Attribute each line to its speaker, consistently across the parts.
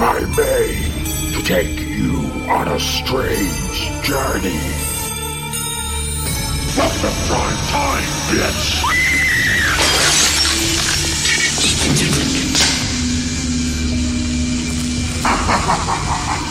Speaker 1: If I may, to take you on a strange journey. From the prime time, bitch!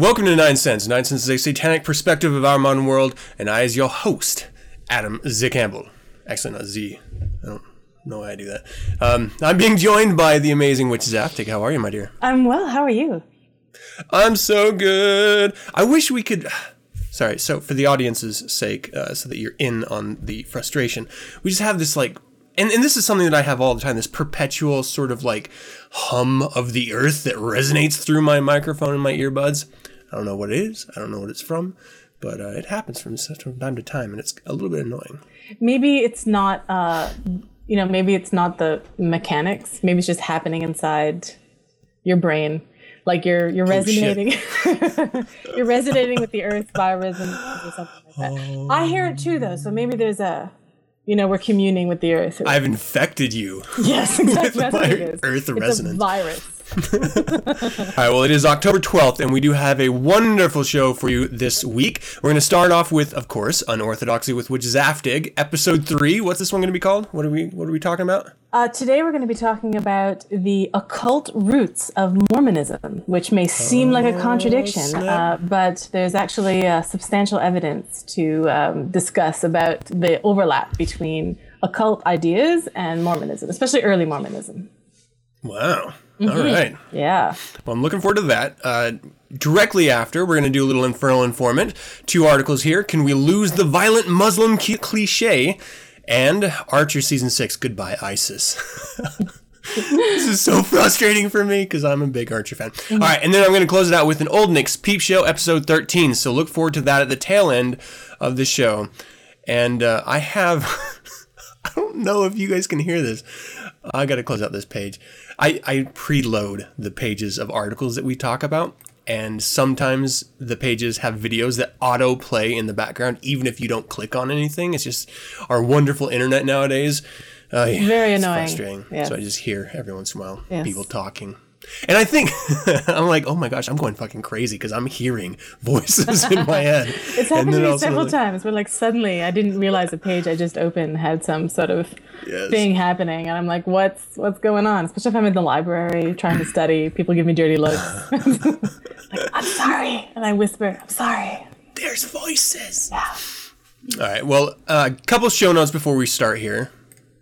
Speaker 2: Welcome to 9sense. Nine Cents is a satanic perspective of our modern world, and I, as your host, Adam Z. Campbell. Actually, not Z. I don't know why I do that. Um, I'm being joined by the amazing Witch Zaftig. How are you, my dear?
Speaker 3: I'm well. How are you?
Speaker 2: I'm so good. I wish we could. Sorry. So, for the audience's sake, uh, so that you're in on the frustration, we just have this like, and, and this is something that I have all the time. This perpetual sort of like hum of the earth that resonates through my microphone and my earbuds. I don't know what it is. I don't know what it's from, but uh, it happens from from time to time, and it's a little bit annoying.
Speaker 3: Maybe it's not, uh, you know, maybe it's not the mechanics. Maybe it's just happening inside your brain. Like you're you're resonating, you're resonating with the earth by resonance or something like that. I hear it too, though. So maybe there's a, you know, we're communing with the earth.
Speaker 2: I've infected you.
Speaker 3: yes, exactly. That's what it is.
Speaker 2: earth
Speaker 3: it's
Speaker 2: resonance.
Speaker 3: a virus.
Speaker 2: All right, well, it is October 12th, and we do have a wonderful show for you this week. We're going to start off with, of course, Unorthodoxy with Witch Zaftig, episode three. What's this one going to be called? What are we What are we talking about?
Speaker 3: Uh, today we're going to be talking about the occult roots of Mormonism, which may seem like a contradiction, uh, but there's actually uh, substantial evidence to um, discuss about the overlap between occult ideas and Mormonism, especially early Mormonism.
Speaker 2: Wow. All right.
Speaker 3: Yeah.
Speaker 2: Well, I'm looking forward to that. Uh, directly after, we're going to do a little Infernal Informant. Two articles here. Can we lose the violent Muslim cli- cliche? And Archer Season 6, Goodbye ISIS. this is so frustrating for me because I'm a big Archer fan. All right, and then I'm going to close it out with an Old Nick's Peep Show episode 13. So look forward to that at the tail end of the show. And uh, I have, I don't know if you guys can hear this. I got to close out this page. I, I preload the pages of articles that we talk about. And sometimes the pages have videos that auto play in the background, even if you don't click on anything. It's just our wonderful internet nowadays. Uh, yeah,
Speaker 3: Very
Speaker 2: it's
Speaker 3: annoying.
Speaker 2: frustrating.
Speaker 3: Yes.
Speaker 2: So I just hear every once in a while
Speaker 3: Yes.
Speaker 2: people talking. And I think, I'm like, oh my gosh, I'm going fucking crazy because I'm hearing voices in my head.
Speaker 3: It's happened to me several
Speaker 2: like,
Speaker 3: times where, like, suddenly I didn't realize a page I just opened had some sort of
Speaker 2: Yes.
Speaker 3: thing happening, and I'm like, "What's what's going on?" Especially if I'm in the library trying to study, people give me dirty looks. like, I'm sorry, and I whisper, "I'm sorry."
Speaker 2: There's voices.
Speaker 3: Yeah.
Speaker 2: All right. Well, uh, a couple show notes before we start here.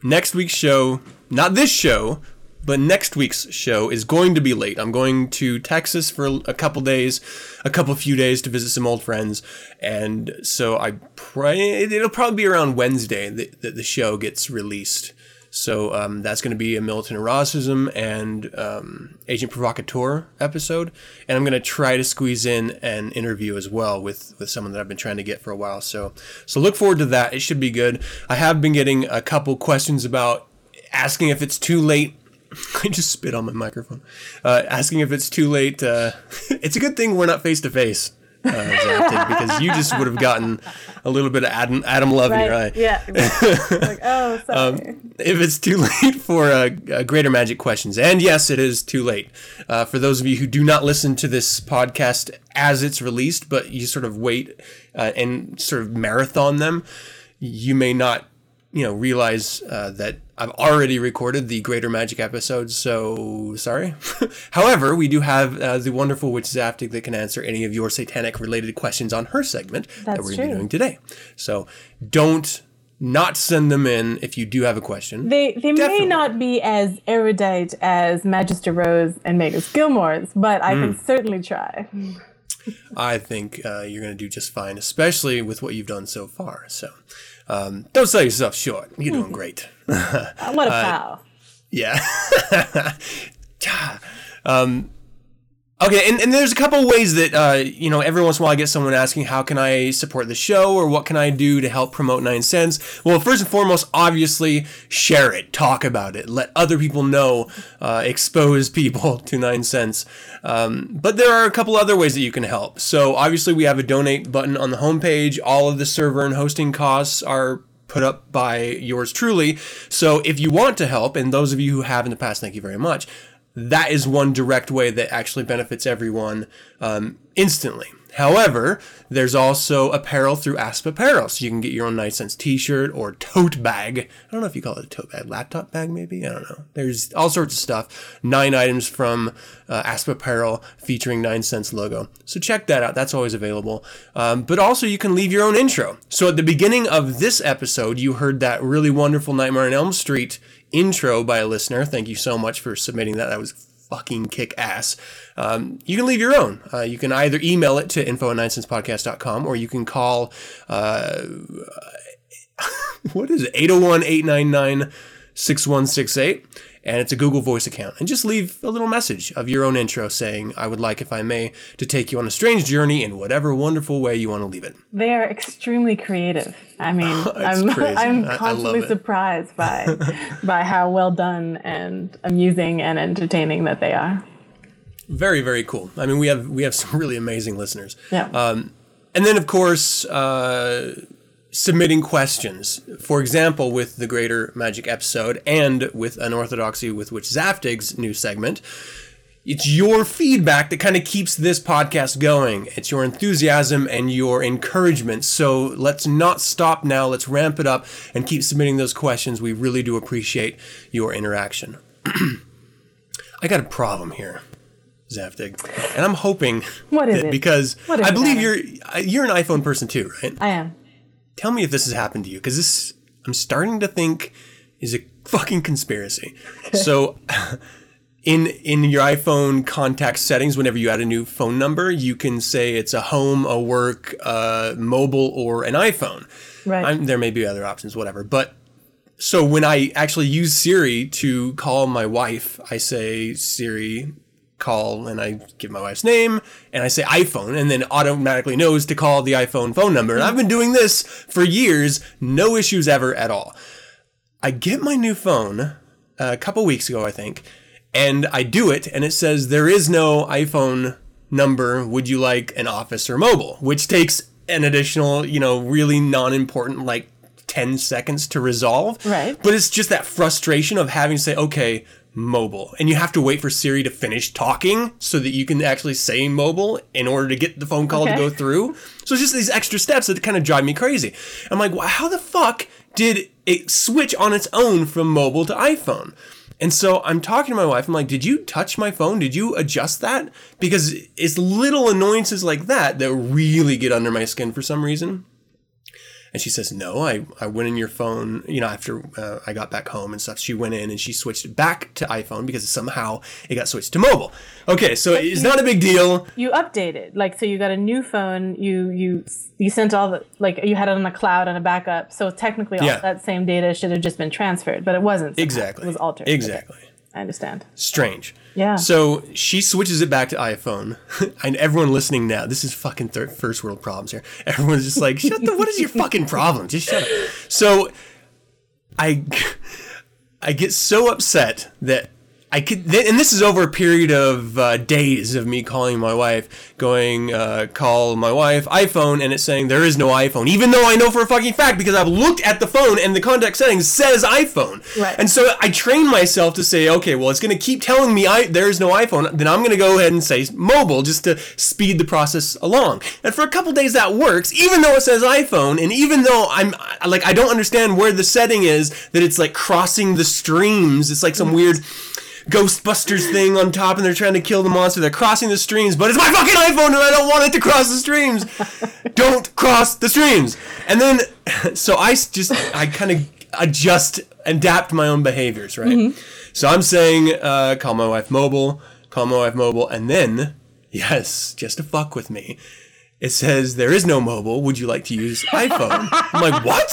Speaker 2: Next week's show, not this show, but next week's show is going to be late. I'm going to Texas for a couple days, a couple few days to visit some old friends, and so I pray it'll probably be around Wednesday that, that the show gets released. So um, that's going to be a militant eroticism and um, agent provocateur episode, and I'm going to try to squeeze in an interview as well with with someone that I've been trying to get for a while. So so look forward to that. It should be good. I have been getting a couple questions about asking if it's too late. I just spit on my microphone. Uh, asking if it's too late. Uh, it's a good thing we're not face to face. uh, because you just would have gotten a little bit of Adam, Adam love in your eye
Speaker 3: Right? Yeah. exactly. like, oh, sorry.
Speaker 2: if it's too late for uh, uh, Greater Magic questions. And yes, it is too late. Uh, for those of you who do not listen to this podcast as it's released, but you sort of wait uh, and sort of marathon them, you may not, you know, realize uh, that I've already recorded the Greater Magic episodes. So sorry. However, we do have uh, the wonderful Witch Zaftig that can answer any of your satanic related questions on her segment that we're going to be doing today. So don't not send them in if you do have a question.
Speaker 3: They they
Speaker 2: Definitely.
Speaker 3: may not be as erudite as Magister Rose and Magus Gilmore's, but I
Speaker 2: Hmm.
Speaker 3: can certainly try.
Speaker 2: I think uh, you're going to do just fine, especially with what you've done so far. So, Um, don't sell yourself short. You're doing great.
Speaker 3: Uh, what a pal.
Speaker 2: Yeah. um, okay, and, and there's a couple ways that, uh, you know, every once in a while I get someone asking, how can I support the show or what can I do to help promote 9sense? Well, first and foremost, obviously, share it, talk about it, let other people know, uh, expose people to 9sense. Um, but there are a couple other ways that you can help. So obviously, we have a donate button on the homepage. All of the server and hosting costs are put up by yours truly. So if you want to help, and those of you who have in the past, thank you very much. That is one direct way that actually benefits everyone um, instantly. However, there's also apparel through Asp Apparel, so you can get your own 9sense T-shirt or tote bag. I don't know if you call it a tote bag, laptop bag maybe. I don't know. There's all sorts of stuff. Nine items from uh, Asp Apparel featuring 9sense logo. So check that out. That's always available. Um, but also you can leave your own intro. So at the beginning of this episode, you heard that really wonderful Nightmare on Elm Street intro by a listener. Thank you so much for submitting that. That was fucking kick ass. Um, you can leave your own. Uh, you can either email it to info at or you can call, uh, what is it, 801 899 6168. And it's a Google Voice account. And just leave a little message of your own intro saying, I would like, if I may, to take you on a strange journey in whatever wonderful way you want to leave it.
Speaker 3: They are extremely creative. I mean, I'm
Speaker 2: crazy.
Speaker 3: I'm
Speaker 2: I- I love
Speaker 3: constantly surprised by by how well done and amusing and entertaining that they are.
Speaker 2: Very, very cool. I mean, we have we have some really amazing listeners.
Speaker 3: Yeah.
Speaker 2: Um, and then, of course, uh, submitting questions. For example, with the Greater Magic episode and with Unorthodoxy with Witch Zaftig's new segment, it's your feedback that kind of keeps this podcast going. It's your enthusiasm and your encouragement. So let's not stop now. Let's ramp it up and keep submitting those questions. We really do appreciate your interaction. I got a problem here. Zaftig, and I'm hoping
Speaker 3: What is it?
Speaker 2: because
Speaker 3: What
Speaker 2: I believe you're uh, you're an iPhone person too, right?
Speaker 3: I am.
Speaker 2: Tell me if this has happened to you, because this I'm starting to think is a fucking conspiracy. So, in in your iPhone contact settings, whenever you add a new phone number, you can say it's a home, a work, a mobile, or an iPhone.
Speaker 3: Right.
Speaker 2: I'm, there may be other options, whatever. But so when I actually use Siri to call my wife, I say Siri call and I give my wife's name and I say iPhone and then automatically knows to call the iPhone phone number. And I've been doing this for years, no issues ever at all. I get my new phone uh, a couple weeks ago, I think, and I do it and it says there is no iPhone number. Would you like an office or mobile? Which takes an additional, you know, really non-important like 10 seconds to resolve.
Speaker 3: Right.
Speaker 2: But it's just that frustration of having to say, okay, mobile. And you have to wait for Siri to finish talking so that you can actually say mobile in order to get the phone call to go through. So it's just these extra steps that kind of drive me crazy. I'm like, wow, how the fuck did it switch on its own from mobile to iPhone? And so I'm talking to my wife. I'm like, did you touch my phone? Did you adjust that? Because it's little annoyances like that that really get under my skin for some reason. And she says, no, I, I went in your phone, you know, after uh, I got back home and stuff. She went in and she switched it back to iPhone because somehow it got switched to mobile. Okay, so it's not a big deal.
Speaker 3: You updated, like so. You got a new phone. You you you sent all the like you had it on the cloud on a backup. So technically, all
Speaker 2: Yeah.
Speaker 3: that same data should have just been transferred, but it wasn't. somehow.
Speaker 2: Exactly.
Speaker 3: It was altered. Okay,
Speaker 2: Exactly.
Speaker 3: I understand.
Speaker 2: Strange.
Speaker 3: Yeah.
Speaker 2: So she switches it back to iPhone, and everyone listening now, this is fucking third, first world problems here. Everyone's just like, "Shut the! What is your fucking problem? Just shut up." So, I, I get so upset that I could, and this is over a period of uh, days of me calling my wife, going, uh, call my wife, iPhone, and it's saying there is no iPhone, even though I know for a fucking fact because I've looked at the phone and the contact settings says iPhone.
Speaker 3: Right.
Speaker 2: And so I train myself to say, okay, well, it's going to keep telling me I, there is no iPhone. Then I'm going to go ahead and say mobile just to speed the process along. And for a couple days that works, even though it says iPhone, and even though I'm like, I don't understand where the setting is that it's like crossing the streams. It's like some weird. Ghostbusters thing on top, and they're trying to kill the monster. They're crossing the streams, but it's my fucking iPhone, and I don't want it to cross the streams. don't cross the streams. And then, so I just, I kind of adjust, adapt my own behaviors, right? So I'm saying, uh, call my wife mobile, call my wife mobile, and then, yes, just to fuck with me, it says there is no mobile. Would you like to use iPhone? I'm like, what?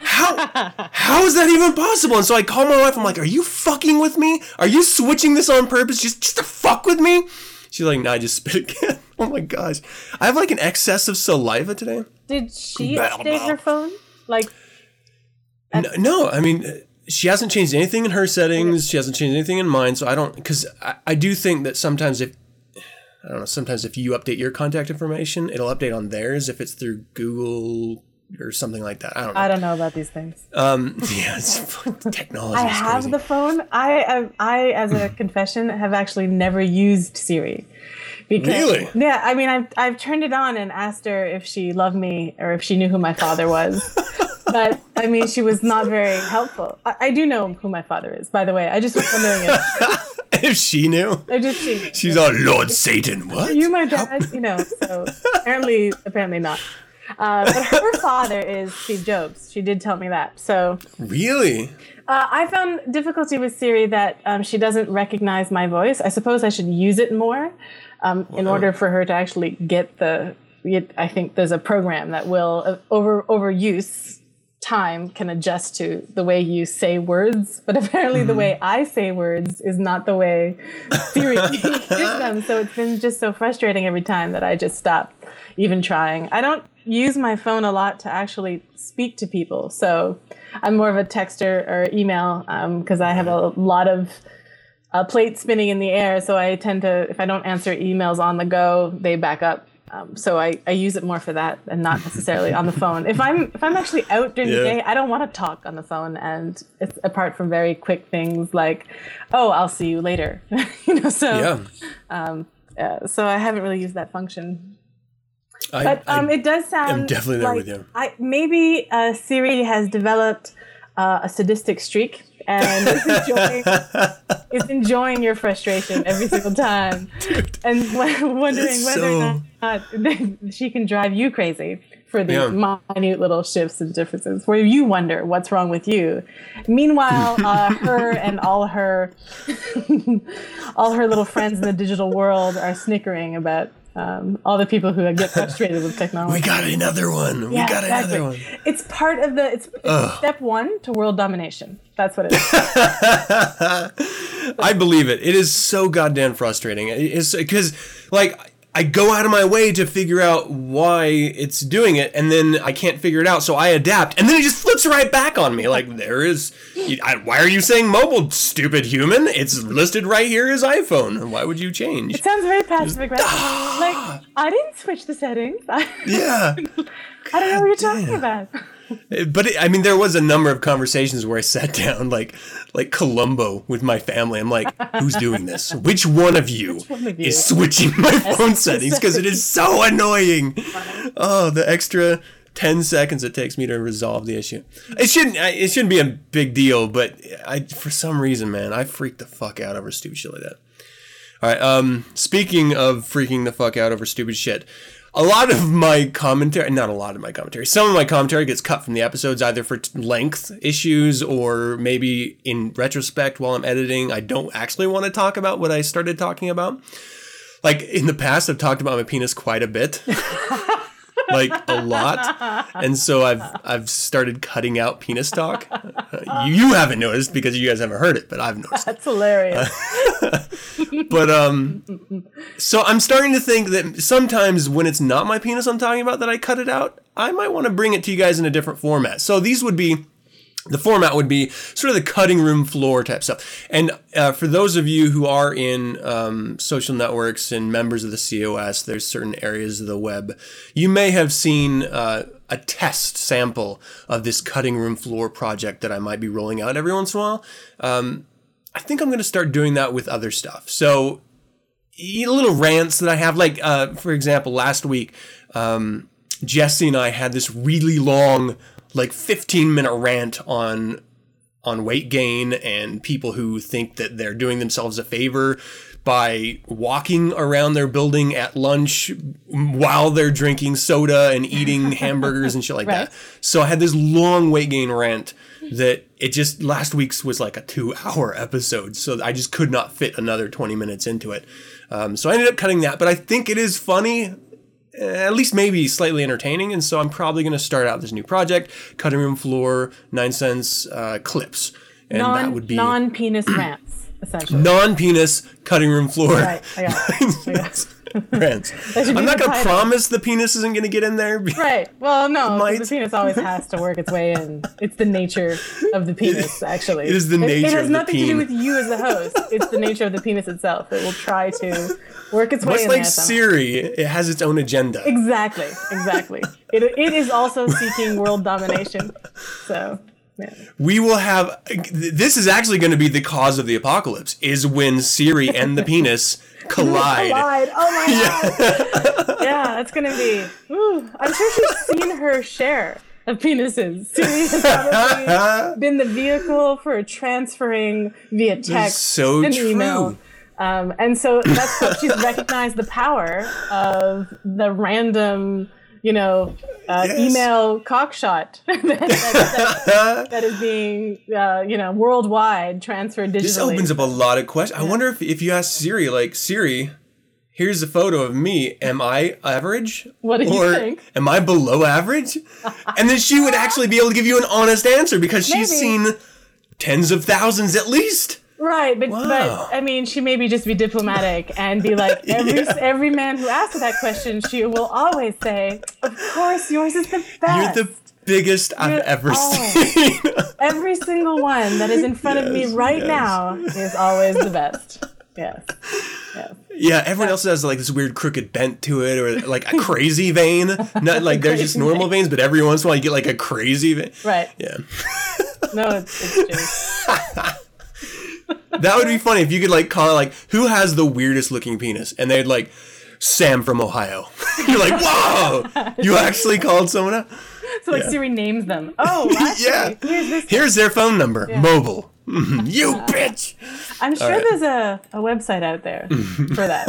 Speaker 2: How? How is that even possible? And so I call my wife. I'm like, are you fucking with me? Are you switching this on purpose just just to fuck with me? She's like, no, I just spit again. oh my gosh, I have like an excess of saliva today.
Speaker 3: Did she update her phone? Like,
Speaker 2: N- No, I mean, she hasn't changed anything in her settings. She hasn't changed anything in mine. So I don't, because I, I do think that sometimes if, I don't know, sometimes if you update your contact information, it'll update on theirs if it's through Google or something like that. I don't know.
Speaker 3: I don't know about these things.
Speaker 2: Um, yeah, it's, technology
Speaker 3: I have
Speaker 2: crazy.
Speaker 3: the phone. I, I, I, as a confession, have actually never used Siri. Because,
Speaker 2: Really?
Speaker 3: Yeah, I mean, I've, I've turned it on and asked her if she loved me or if she knew who my father was. but I mean, she was not very helpful. I, I do know who my father is, by the way. I just was wondering if
Speaker 2: if she knew,
Speaker 3: I just she,
Speaker 2: she's all Lord Satan. What?
Speaker 3: Are you my dad? You know, so apparently, apparently not. Uh, but her father is Steve Jobs. She did tell me that. So
Speaker 2: really?
Speaker 3: uh, I found difficulty with Siri that um, she doesn't recognize my voice. I suppose I should use it more um, in order for her to actually get the. It, I think there's a program that will uh, over overuse time can adjust to the way you say words, but apparently the way I say words is not the way Siri hears them. So it's been just so frustrating every time that I just stop even trying. I don't use my phone a lot to actually speak to people, so I'm more of a texter or email because I have a lot of uh, plates spinning in the air. So I tend to, if I don't answer emails on the go, they back up. Um, so I, I use it more for that and not necessarily on the phone. If I'm if I'm actually out during the day, I don't want to talk on the phone. And it's apart from very quick things like, oh, I'll see you later. you know, so
Speaker 2: Yeah.
Speaker 3: uh, so I haven't really used that function.
Speaker 2: I,
Speaker 3: But um,
Speaker 2: I-
Speaker 3: it does sound
Speaker 2: definitely there
Speaker 3: like
Speaker 2: with you.
Speaker 3: I maybe uh, Siri has developed uh, a sadistic streak and is enjoying, is enjoying your frustration every single time, and wondering whether
Speaker 2: so-
Speaker 3: or not she can drive you crazy for these
Speaker 2: Yeah.
Speaker 3: minute little shifts and differences, where you wonder what's wrong with you. Meanwhile, uh, her and all her all her little friends in the digital world are snickering about um, all the people who get frustrated with technology.
Speaker 2: we got another one. we got
Speaker 3: exactly.
Speaker 2: another one.
Speaker 3: It's part of the. It's, it's step one to world domination. That's what it is.
Speaker 2: I believe it. It is so goddamn frustrating. It's because, like, I go out of my way to figure out why it's doing it, and then I can't figure it out, so I adapt, and then it just flips right back on me. Like, there is. I, why are you saying mobile, stupid human? It's listed right here as iPhone. Why would you change?
Speaker 3: It sounds very passive aggressive. Ah! like I didn't switch the settings.
Speaker 2: Yeah.
Speaker 3: I don't know what you're talking about.
Speaker 2: But it, I mean, there was a number of conversations where I sat down, like like Columbo, with my family. I'm like, "Who's doing this? Which one of you,
Speaker 3: one of you?
Speaker 2: is switching my phone settings? Because it is so annoying. Oh, the extra ten seconds it takes me to resolve the issue. It shouldn't. It shouldn't be a big deal, but I, for some reason, man, I freak the fuck out over stupid shit like that. All right. Um, speaking of freaking the fuck out over stupid shit, a lot of my commentary, not a lot of my commentary, some of my commentary gets cut from the episodes either for length issues or maybe in retrospect while I'm editing, I don't actually want to talk about what I started talking about. Like in the past, I've talked about my penis quite a bit. like a lot, and so I've I've started cutting out penis talk. Uh, you, you haven't noticed because you guys haven't heard it, but I've noticed.
Speaker 3: That's hilarious.
Speaker 2: But um, so I'm starting to think that sometimes when it's not my penis I'm talking about that I cut it out, I might want to bring it to you guys in a different format. So these would be. The format would be sort of the cutting room floor type stuff. And uh, for those of you who are in um, social networks and members of the COS, there's certain areas of the web. You may have seen uh, a test sample of this cutting room floor project that I might be rolling out every once in a while. Um, I think I'm going to start doing that with other stuff. So, little rants that I have, like, uh, for example, last week, um, Jesse and I had this really long, like 15 minute rant on on weight gain and people who think that they're doing themselves a favor by walking around their building at lunch while they're drinking soda and eating hamburgers and shit like
Speaker 3: Right.
Speaker 2: that. So I had this long weight gain rant that it just last week's was like a two hour episode. So I just could not fit another 20 minutes into it. Um, so I ended up cutting that, but I think it is funny at least maybe slightly entertaining. And so I'm probably going to start out this new project, cutting room floor, 9sense uh, clips. And
Speaker 3: non,
Speaker 2: that would be
Speaker 3: non-penis rants, essentially.
Speaker 2: non-penis cutting room floor.
Speaker 3: Right, I got it. I got it.
Speaker 2: Rants. I'm not going to promise the penis isn't going to get in there.
Speaker 3: Right. Well, no, the penis always has to work its way in. It's the nature of the penis, actually.
Speaker 2: it is the nature.
Speaker 3: It,
Speaker 2: nature
Speaker 3: has
Speaker 2: the
Speaker 3: nothing to do with you as a host. It's the nature of the penis itself. It will try to work its way
Speaker 2: Much
Speaker 3: in
Speaker 2: like
Speaker 3: there.
Speaker 2: Siri, it has its own agenda.
Speaker 3: Exactly. Exactly. It, it is also seeking world domination. So, yeah.
Speaker 2: we will have this is actually going to be the cause of the apocalypse is when Siri and the penis collide.
Speaker 3: Collide. Oh my god. yeah, that's gonna be. Ooh, I'm sure she's seen her share of penises. Siri has probably been the vehicle for transferring via text
Speaker 2: so
Speaker 3: and
Speaker 2: true.
Speaker 3: email. Um, and so that's what she's recognized the power of the random, you know, uh,
Speaker 2: Yes.
Speaker 3: email cockshot that, that, that, that is being, uh, you know, worldwide transferred digitally.
Speaker 2: This opens up a lot of questions. I wonder if if you ask Siri, like Siri, here's a photo of me. Am I average?
Speaker 3: What do you
Speaker 2: or
Speaker 3: think?
Speaker 2: Am I below average? and then she would actually be able to give you an honest answer because she's
Speaker 3: Maybe.
Speaker 2: seen tens of thousands at least.
Speaker 3: Right, but
Speaker 2: Wow.
Speaker 3: but I mean, she maybe just be diplomatic and be like, every
Speaker 2: Yeah.
Speaker 3: every man who asks that question, she will always say, "Of course, yours is the best."
Speaker 2: You're the biggest I've ever
Speaker 3: oh.
Speaker 2: seen.
Speaker 3: Every single one that is in front of me right
Speaker 2: yes.
Speaker 3: now is always the best. Yes. yes.
Speaker 2: yeah, everyone else has like this weird crooked bent to it, or like a crazy vein. Not like they're just normal veins, but every once in a while you get like a crazy vein.
Speaker 3: Right.
Speaker 2: Yeah.
Speaker 3: No, it's, it's true.
Speaker 2: That would be funny if you could like call it like who has the weirdest looking penis, and they'd like Sam from Ohio. You're like, whoa! You actually called someone up?
Speaker 3: So like
Speaker 2: Yeah.
Speaker 3: Siri names them. Oh, actually,
Speaker 2: Yeah.
Speaker 3: here's.
Speaker 2: Here's their phone number, mobile. You uh, bitch.
Speaker 3: I'm sure
Speaker 2: right.
Speaker 3: there's a, a website out there for that.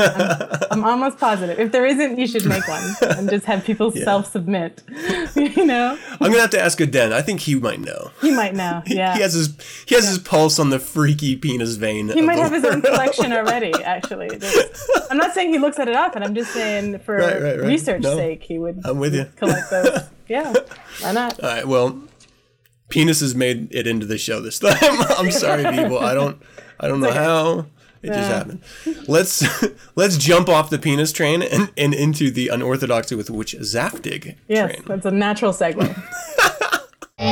Speaker 3: I'm, I'm almost positive. If there isn't, you should make one and just have people self-submit. you know,
Speaker 2: I'm gonna have to ask a Aden. I think he might know.
Speaker 3: he might know. Yeah.
Speaker 2: He has his he has his pulse on the freaky penis vein.
Speaker 3: He might have his own collection already, actually. Just- I'm not saying he looks at it often. I'm just saying for
Speaker 2: right, right.
Speaker 3: research
Speaker 2: No.
Speaker 3: sake, he would
Speaker 2: I'm with you.
Speaker 3: collect those. Yeah, why not?
Speaker 2: All right. Well, penises made it into the show this time. I'm sorry, people. I don't I don't know how. It just happened. Let's let's jump off the penis train and, and into the unorthodoxy with Witch Zaftig
Speaker 3: Yes,
Speaker 2: train.
Speaker 3: that's a natural segue.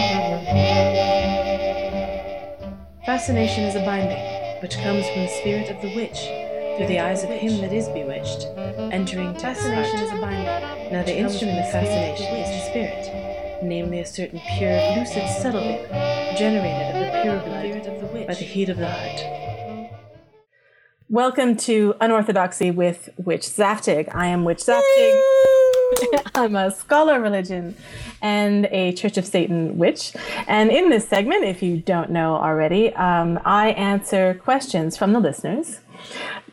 Speaker 4: Fascination is a binding, which comes from the spirit of the witch, through the eyes of him that is bewitched, entering to fascination is a binding. Now the instrument of fascination is the spirit, namely a certain pure, lucid, subtle vapor, generated of the pure blood by the heat of the heart.
Speaker 3: Welcome to Unorthodoxy with Witch Zaftig. I am Witch Zaftig. I'm a scholar of religion and a Church of Satan witch. And in this segment, if you don't know already, um, I answer questions from the listeners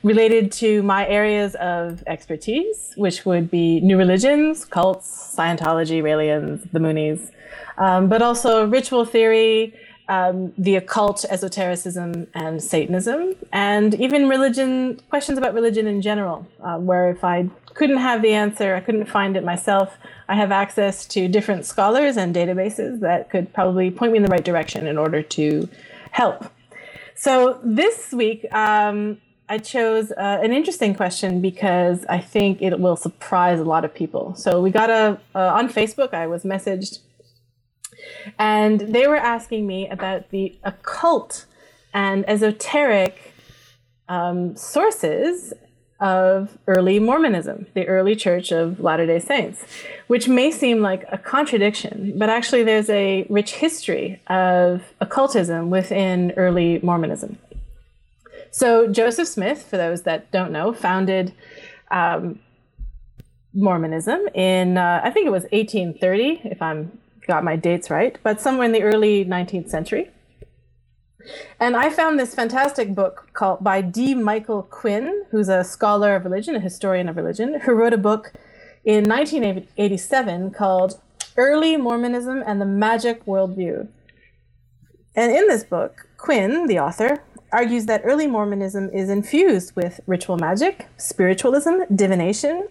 Speaker 3: related to my areas of expertise, which would be new religions, cults, Scientology, Raelians, the Moonies, um, but also ritual theory, um, the occult, esotericism, and Satanism, and even religion, questions about religion in general, uh, where if I couldn't have the answer, I couldn't find it myself, I have access to different scholars and databases that could probably point me in the right direction in order to help. So this week, um, I chose uh, an interesting question because I think it will surprise a lot of people. So we got a uh, on Facebook. I was messaged, and they were asking me about the occult and esoteric um, sources of early Mormonism, the early Church of Latter Day Saints, which may seem like a contradiction, but actually there's a rich history of occultism within early Mormonism. So Joseph Smith, for those that don't know, founded um, Mormonism in uh, I think it was 1830, if I'm got my dates right, but somewhere in the early 19th century. And I found this fantastic book called by D. Michael Quinn, who's a scholar of religion, a historian of religion, who wrote a book in 1987 called Early Mormonism and the Magic Worldview. And in this book, Quinn, the author, argues that early Mormonism is infused with ritual magic, spiritualism, divination,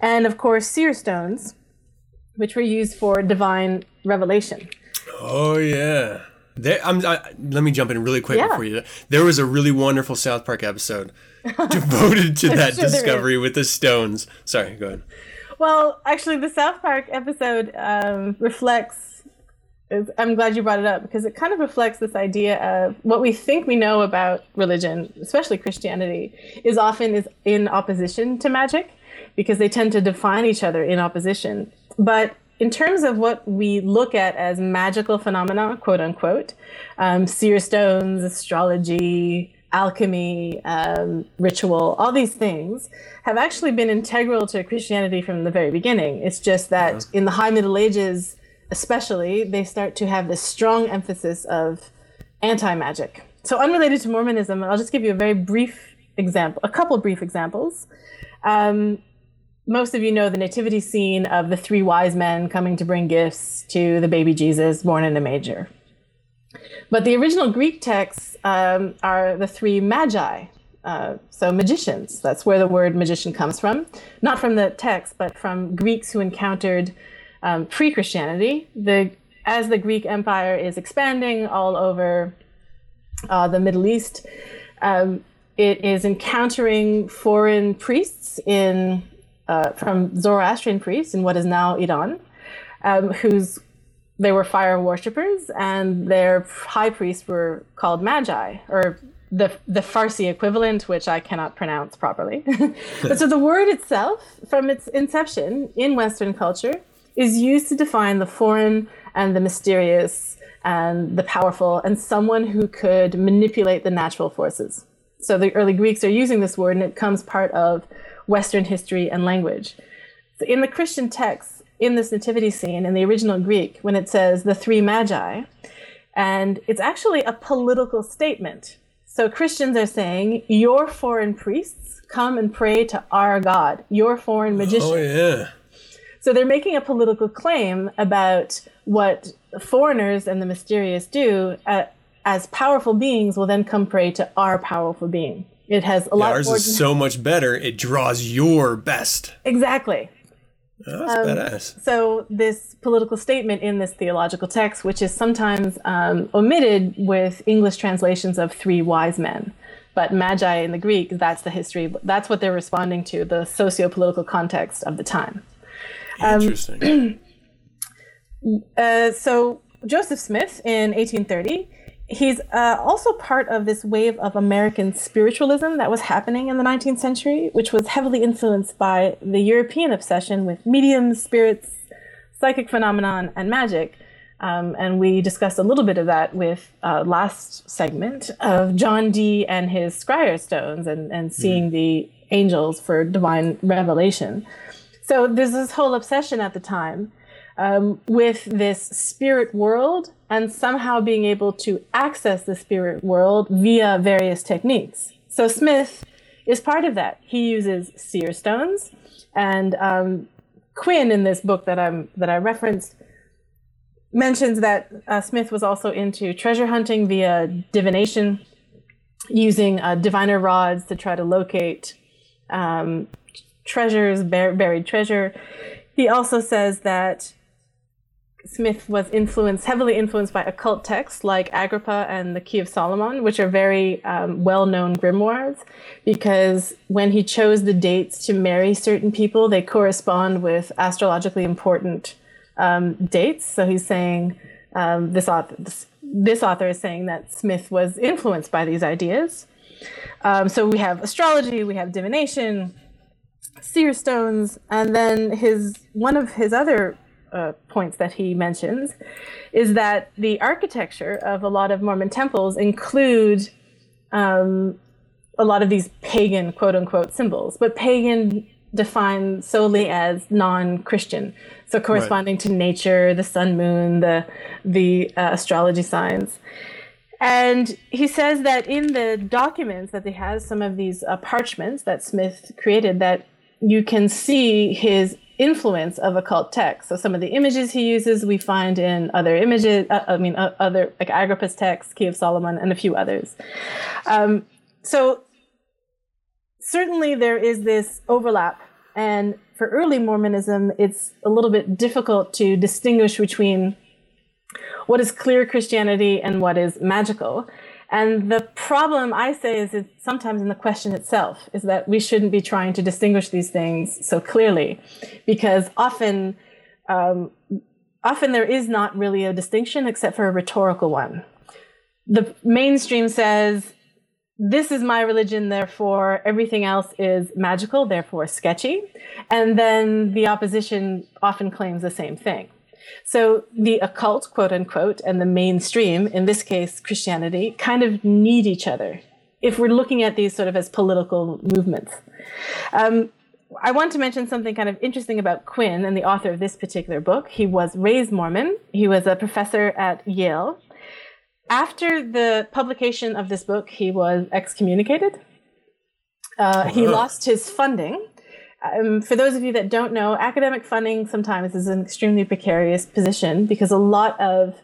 Speaker 3: and of course seer stones, which were used for divine revelation.
Speaker 2: Oh yeah. There, I'm, I, let me jump in really quick
Speaker 3: Yeah.
Speaker 2: before you. There was a really wonderful South Park episode devoted to that
Speaker 3: sure
Speaker 2: discovery with the stones. Sorry, go ahead.
Speaker 3: Well, actually, the South Park episode um, reflects. Is- I'm glad you brought it up because it kind of reflects this idea of what we think we know about religion, especially Christianity, is often is in opposition to magic because they tend to define each other in opposition. But in terms of what we look at as magical phenomena, quote unquote, um, seer stones, astrology, alchemy, um, ritual, all these things have actually been integral to Christianity from the very beginning. It's just that in the High Middle Ages, especially, they start to have this strong emphasis of anti magic. So, unrelated to Mormonism, I'll just give you a very brief example, a couple brief examples. Um, most of you know the nativity scene of the three wise men coming to bring gifts to the baby Jesus born in a manger. But the original Greek texts um, are the three magi, uh, so magicians. That's where the word magician comes from. Not from the text, but from Greeks who encountered um, pre Christianity. The, as the Greek Empire is expanding all over uh, the Middle East, um, it is encountering foreign priests in uh, from Zoroastrian priests in what is now Iran, um, whose they were fire worshippers, and their high priests were called magi, or the the Farsi equivalent, which I cannot pronounce properly. but so the word itself, from its inception in Western culture, is used to define the foreign and the mysterious and the powerful, and someone who could manipulate the natural forces. So the early Greeks are using this word, and it comes part of Western history and language. So in the Christian texts, in this nativity scene, in the original Greek, when it says the three magi, and it's actually a political statement. So Christians are saying, Your foreign priests come and pray to our God, your foreign magicians.
Speaker 2: Oh yeah.
Speaker 3: So they're making a political claim about what foreigners and the mysterious do uh, as powerful beings will then come pray to our powerful being. It has a lot
Speaker 2: Ours is so much better. It draws your best.
Speaker 3: exactly.
Speaker 2: Oh, that's badass.
Speaker 3: So this political statement in this theological text, which is sometimes um, omitted with English translations of three wise men, but magi in the Greek, that's the history. That's what they're responding to, the socio-political context of the time. Um,
Speaker 2: Interesting.
Speaker 3: Uh, so Joseph Smith in 1830, he's uh, also part of this wave of American spiritualism that was happening in the 19th century, which was heavily influenced by the European obsession with mediums, spirits, psychic phenomenon, and magic. Um, and we discussed a little bit of that with uh, last segment of John Dee and his scryer stones and, and seeing the angels for divine revelation. So there's this whole obsession at the time um, with this spirit world and somehow being able to access the spirit world via various techniques. So Smith is part of that. He uses seer stones, and um, Quinn in this book that I'm that I referenced mentions that uh, Smith was also into treasure hunting via divination, using uh, diviner rods to try to locate um, treasures, bur- buried treasure. He also says that Smith was influenced, heavily influenced by occult texts like Agrippa and the Key of Solomon, which are very um, well known grimoires, because when he chose the dates to marry certain people, they correspond with astrologically important um, dates. So he's saying, um, this, author, this, this author is saying that Smith was influenced by these ideas. Um, so we have astrology, we have divination, seer stones, and then his one of his other uh, points that he mentions is that the architecture of a lot of Mormon temples include um, a lot of these pagan quote unquote symbols, but pagan defined solely as non-Christian, so corresponding to nature, the sun, moon, the the uh, astrology signs. And he says that in the documents that he has, some of these uh, parchments that Smith created, that you can see his influence of occult text. So some of the images he uses we find in other images, uh, I mean, uh, other like Agrippa's text, Key of Solomon, and a few others. Um, so certainly there is this overlap. And for early Mormonism, it's a little bit difficult to distinguish between what is clear Christianity and what is magical. And the problem I say is it's sometimes in the question itself is that we shouldn't be trying to distinguish these things so clearly, because often, um, often there is not really a distinction except for a rhetorical one. The mainstream says, "This is my religion, therefore everything else is magical, therefore sketchy," and then the opposition often claims the same thing. So the occult, quote unquote, and the mainstream, in this case, Christianity, kind of need each other if we're looking at these sort of as political movements. Um, I want to mention something kind of interesting about Quinn and the author of this particular book. He was raised Mormon. He was a professor at Yale. After the publication of this book, he was excommunicated. Uh, he lost his funding um, for those of you that don't know, academic funding sometimes is an extremely precarious position because a lot of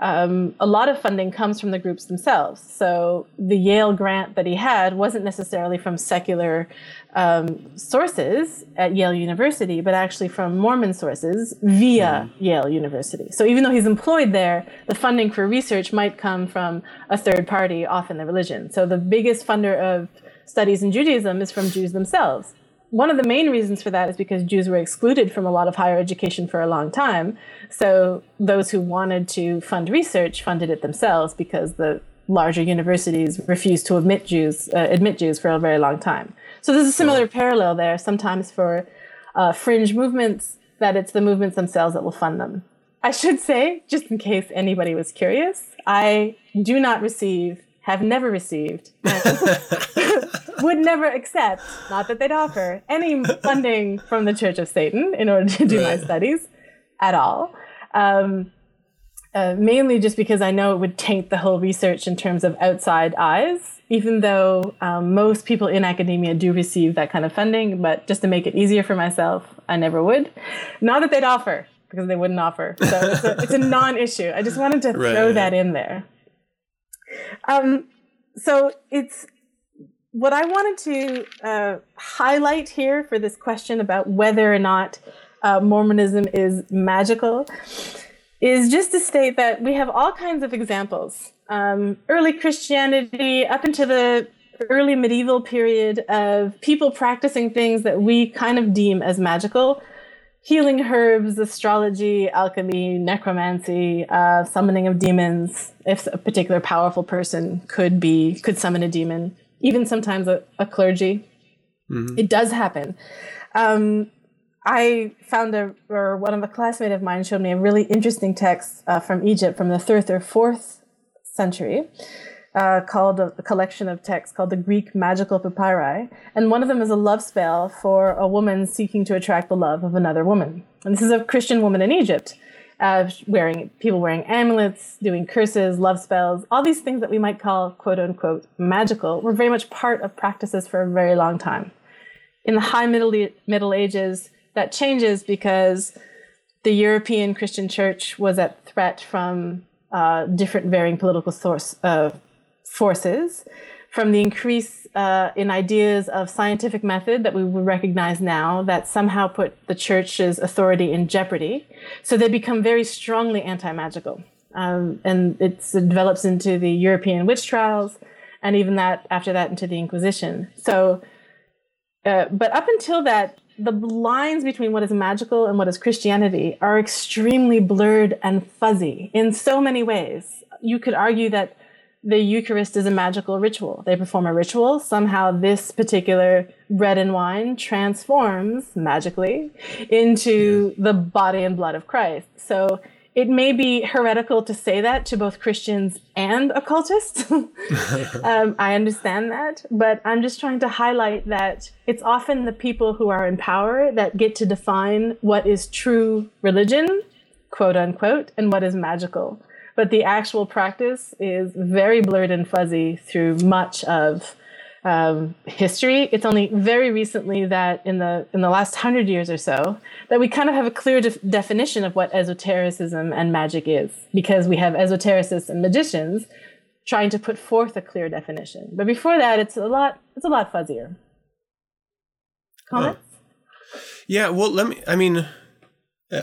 Speaker 3: um, a lot of funding comes from the groups themselves. So the Yale grant that he had wasn't necessarily from secular um, sources at Yale University, but actually from Mormon sources via mm. Yale University. So even though he's employed there, the funding for research might come from a third party, often the religion. So the biggest funder of studies in Judaism is from Jews themselves one of the main reasons for that is because Jews were excluded from a lot of higher education for a long time. So those who wanted to fund research funded it themselves because the larger universities refused to admit Jews uh, admit Jews for a very long time. So there's a similar parallel there. Sometimes for uh, fringe movements, that it's the movements themselves that will fund them. I should say, just in case anybody was curious, I do not receive, have never received, would never accept, not that they'd offer, any funding from the Church of Satan in order to do my studies at all. Um, uh, mainly just because I know it would taint the whole research in terms of outside eyes, even though um, most people in academia do receive that kind of funding. But just to make it easier for myself, I never would. Not that they'd offer, because they wouldn't offer. So it's a, it's a non issue. I just wanted to right. throw that in there. Um, so it's what I wanted to uh, highlight here for this question about whether or not uh, Mormonism is magical is just to state that we have all kinds of examples. Um, early Christianity, up into the early medieval period, of people practicing things that we kind of deem as magical healing herbs, astrology, alchemy, necromancy, uh, summoning of demons. If a particular powerful person could be could summon a demon, even sometimes a, a clergy. Mm-hmm. It does happen. Um, I found a, or one of a classmate of mine showed me a really interesting text uh, from Egypt from the third or fourth century. Uh, called a, a, collection of texts called the Greek Magical Papyri, and one of them is a love spell for a woman seeking to attract the love of another woman. And this is a Christian woman in Egypt uh, wearing people wearing amulets, doing curses, love spells, all these things that we might call quote unquote magical were very much part of practices for a very long time. In the high middle Middle Ages, that changes because the European Christian Church was at threat from uh, different varying political source uh, forces from the increase uh, in ideas of scientific method that we would recognize now that somehow put the church's authority in jeopardy. So they become very strongly anti magical. Um, and it develops into the European witch trials, and even that after that into the Inquisition. So, uh, but up until that, the lines between what is magical and what is Christianity are extremely blurred and fuzzy in so many ways. You could argue that the Eucharist is a magical ritual. They perform a ritual. Somehow, this particular bread and wine transforms magically into the body and blood of Christ. So it may be heretical to say that to both Christians and occultists. um, I understand that, but I'm just trying to highlight that it's often the people who are in power that get to define what is true religion, quote unquote, and what is magical but the actual practice is very blurred and fuzzy through much of um, history. It's only very recently that in the in the last hundred years or so that we kind of have a clear de- definition of what esotericism and magic is, because we have esotericists and magicians trying to put forth a clear definition. But before that, it's a lot it's a lot fuzzier. Comments?
Speaker 2: Yeah, well, let me. I mean,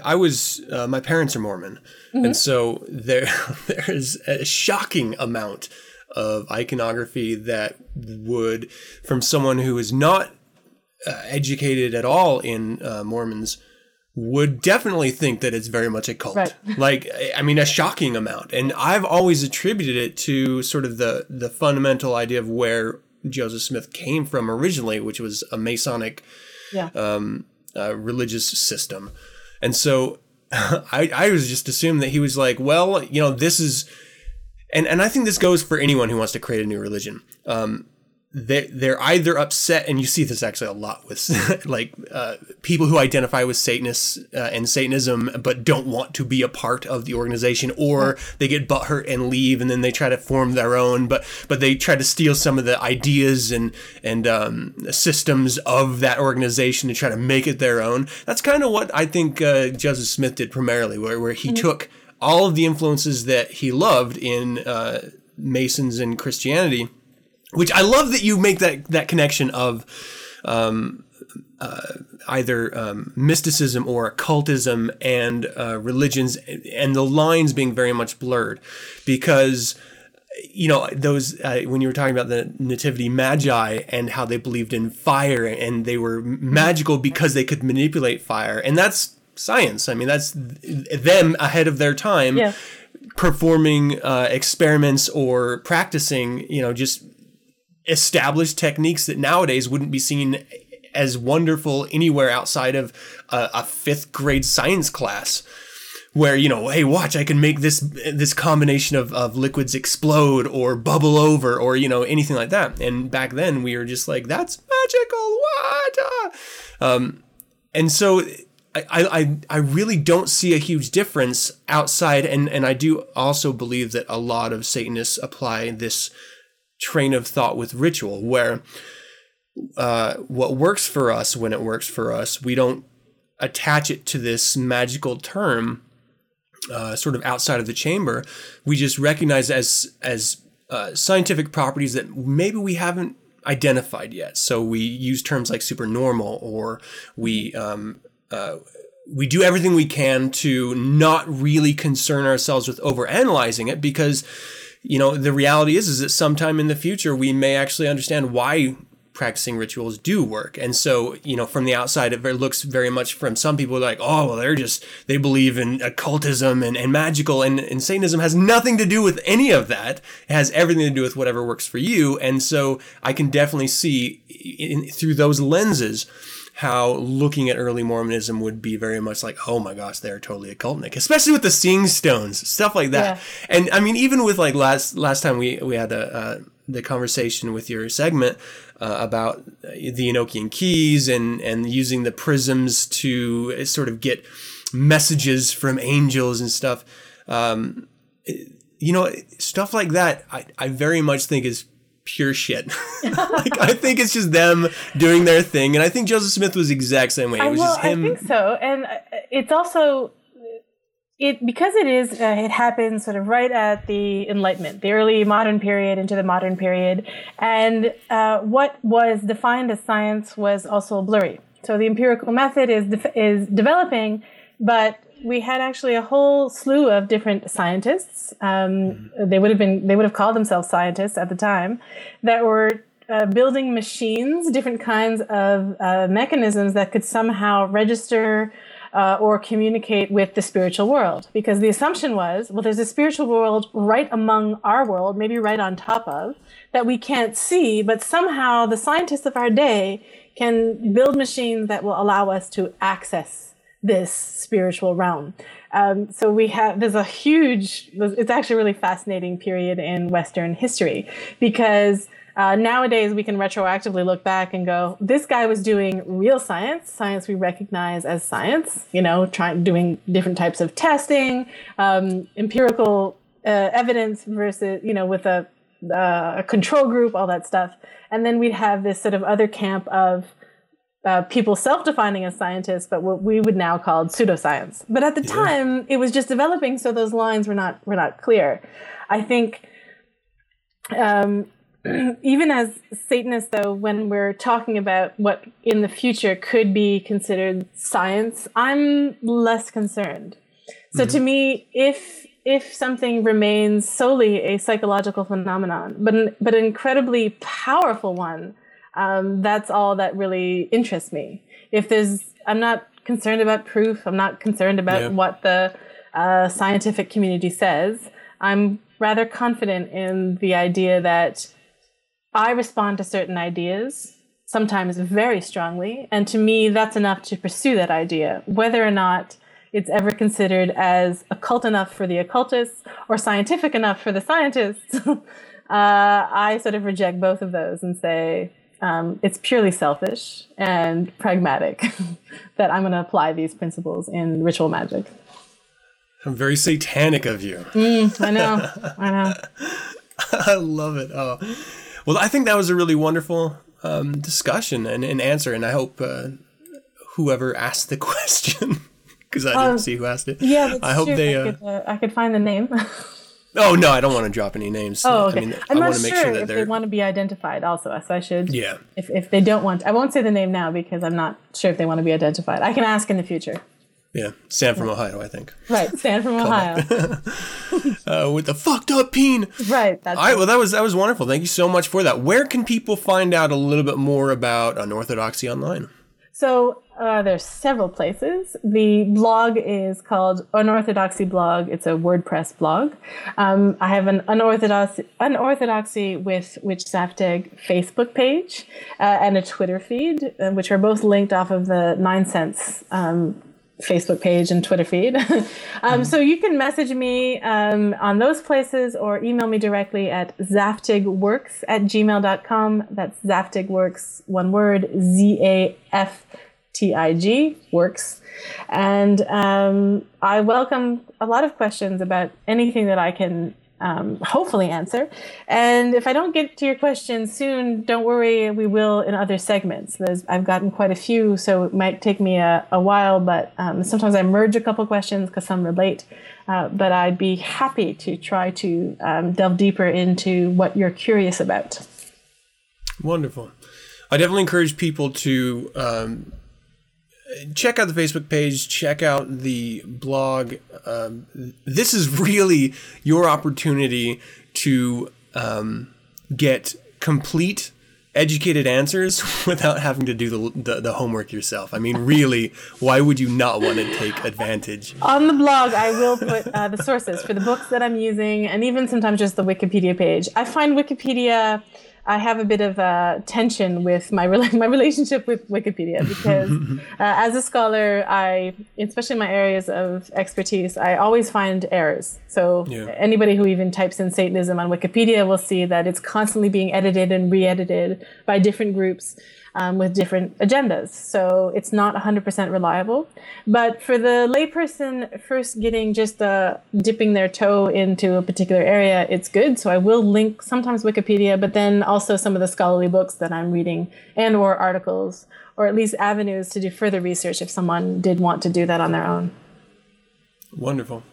Speaker 2: I was. Uh, my parents are Mormon, and so there there is a shocking amount of iconography that would, from someone who is not uh, educated at all in uh, Mormons, would definitely think that it's very much a cult.
Speaker 3: Right.
Speaker 2: Like, I mean, a shocking amount. And I've always attributed it to sort of the the fundamental idea of where Joseph Smith came from originally, which was a Masonic
Speaker 3: Yeah.
Speaker 2: uh, religious system. And so I, I was just assumed that he was like, well, you know, this is, and, and I think this goes for anyone who wants to create a new religion. Um, they, they're either upset, and you see this actually a lot with like uh, people who identify with Satanists uh, and Satanism, but don't want to be a part of the organization, or they get butthurt and leave, and then they try to form their own, but but they try to steal some of the ideas and and um, systems of that organization and try to make it their own. That's kind of what I think uh, Joseph Smith did primarily, where where he took all of the influences that he loved in uh, Masons and Christianity which I love that you make that that connection of um, uh, either um, mysticism or occultism and uh, religions, and the lines being very much blurred, because you know those uh, when you were talking about the nativity magi and how they believed in fire and they were magical because they could manipulate fire, and that's science. I mean, that's them ahead of their time.
Speaker 3: Yeah.
Speaker 2: Performing uh, experiments or practicing, you know, just established techniques that nowadays wouldn't be seen as wonderful anywhere outside of a, a fifth grade science class where you know hey watch i can make this this combination of, of liquids explode or bubble over or you know anything like that and back then we were just like that's magical what Ah. um, and so I, I, I really don't see a huge difference outside and, and I do also believe that a lot of Satanists apply this train of thought with ritual where uh, what works for us when it works for us, we don't attach it to this magical term uh, sort of outside of the chamber. We just recognize as as uh, scientific properties that maybe we haven't identified yet. So we use terms like supernormal, or we um, uh, we do everything we can to not really concern ourselves with overanalyzing it because you know the reality is is that sometime in the future we may actually understand why practicing rituals do work. And so you know from the outside it looks very much from some people like oh well they're just they believe in occultism and, and magical and, and satanism has nothing to do with any of that. It has everything to do with whatever works for you. And so i can definitely see in, through those lenses how looking at early Mormonism would be very much like, oh my gosh, they're totally occultic, especially with the seeing stones, stuff like that.
Speaker 3: Yeah.
Speaker 2: And I mean, even with like last last time we we had a, uh, the conversation with your segment uh, about the Enochian keys and and using the prisms to sort of get messages from angels and stuff. Um, you know, stuff like that, I, I very much think is pure shit. like I think it's just them doing their thing, and I think Joseph Smith was the exact same way. It
Speaker 3: I,
Speaker 2: was
Speaker 3: well,
Speaker 2: just him.
Speaker 3: I think so, and uh, it's also it because it is uh, it happened sort of right at the Enlightenment, the early modern period into the modern period, and uh, what was defined as science was also blurry. So the empirical method is def- is developing, but we had actually a whole slew of different scientists. Um, They would have been they would have called themselves scientists at the time that were uh, building machines, different kinds of uh, mechanisms that could somehow register uh, or communicate with the spiritual world. Because the assumption was, well, there's a spiritual world right among our world, maybe right on top of, that we can't see, but somehow the scientists of our day can build machines that will allow us to access this spiritual realm. Um, so we have there's a huge it's actually really fascinating period in Western history because uh, nowadays we can retroactively look back and go, this guy was doing real science, science we recognize as science. You know, trying doing different types of testing, um, empirical uh, evidence versus you know with a, uh, a control group, all that stuff. And then we'd have this sort of other camp of uh, people self-defining as scientists, but what we would now call pseudoscience. But at the time, it was just developing, so those lines were not were not clear. I think um, even as Satanists, though, when we're talking about what in the future could be considered science, I'm less concerned. So mm-hmm. to me, if if something remains solely a psychological phenomenon, but but an incredibly powerful one, um, that's all that really interests me. If there's, I'm not concerned about proof. I'm not concerned about yeah. what the uh, scientific community says. I'm rather confident in the idea that I respond to certain ideas, sometimes very strongly, and to me, that's enough to pursue that idea, whether or not it's ever considered as occult enough for the occultists or scientific enough for the scientists. uh, I sort of reject both of those and say um, it's purely selfish and pragmatic that I'm going to apply these principles in ritual magic.
Speaker 2: I'm very satanic of you.
Speaker 3: Mm, I know. I know.
Speaker 2: I love it. Oh. Well, I think that was a really wonderful um, discussion and, and, answer, and I hope uh, whoever asked the question, because I didn't um, see who asked it.
Speaker 3: Yeah, I hope true. they. Uh, could, uh, I could find the name.
Speaker 2: Oh no, I don't want to drop any names.
Speaker 3: Oh, okay. I mean, I'm I not sure, sure if they're... they want to be identified. Also, so I should.
Speaker 2: Yeah.
Speaker 3: If if they don't want, I won't say the name now because I'm not sure if they want to be identified. I can ask in the future.
Speaker 2: Yeah, Stan from Ohio, I think.
Speaker 3: Right, Stan from Ohio.
Speaker 2: uh, with the fucked up peen.
Speaker 3: Right.
Speaker 2: That's All right. Well, that was that was wonderful. Thank you so much for that. Where can people find out a little bit more about Unorthodoxy online?
Speaker 3: So uh, there's several places. The blog is called Unorthodoxy Blog. It's a WordPress blog. Um, I have an unorthodoxy, unorthodoxy with Witch Zaftig Facebook page uh, and a Twitter feed, uh, which are both linked off of the 9sense um, Facebook page and Twitter feed. um, mm-hmm. So you can message me um, on those places or email me directly at zaftigworks at gmail.com. That's zaftigworks, one word, Z A F T I G, works. And um, I welcome a lot of questions about anything that I can um, hopefully answer. And if I don't get to your question soon, don't worry, we will in other segments. There's, I've gotten quite a few, so it might take me a, a while, but um, sometimes I merge a couple questions because some relate. Uh, but I'd be happy to try to um, delve deeper into what you're curious about.
Speaker 2: Wonderful. I definitely encourage people to um, check out the Facebook page, check out the blog. Um, this is really your opportunity to um, get complete educated answers without having to do the, the, the, homework yourself. I mean, really, why would you not want to take advantage?
Speaker 3: On the blog, I will put uh, the sources for the books that I'm using and even sometimes just the Wikipedia page. I find Wikipedia I have a bit of a tension with my my relationship with Wikipedia because uh, as a scholar, I especially in my areas of expertise, I always find errors. So yeah. anybody who even types in Satanism on Wikipedia will see that it's constantly being edited and re-edited by different groups um, with different agendas. So it's not 100% reliable. But for the layperson first getting just uh, dipping their toe into a particular area, it's good. So I will link sometimes Wikipedia, but then also some of the scholarly books that I'm reading and or articles or at least avenues to do further research if someone did want to do that on their own.
Speaker 2: Wonderful.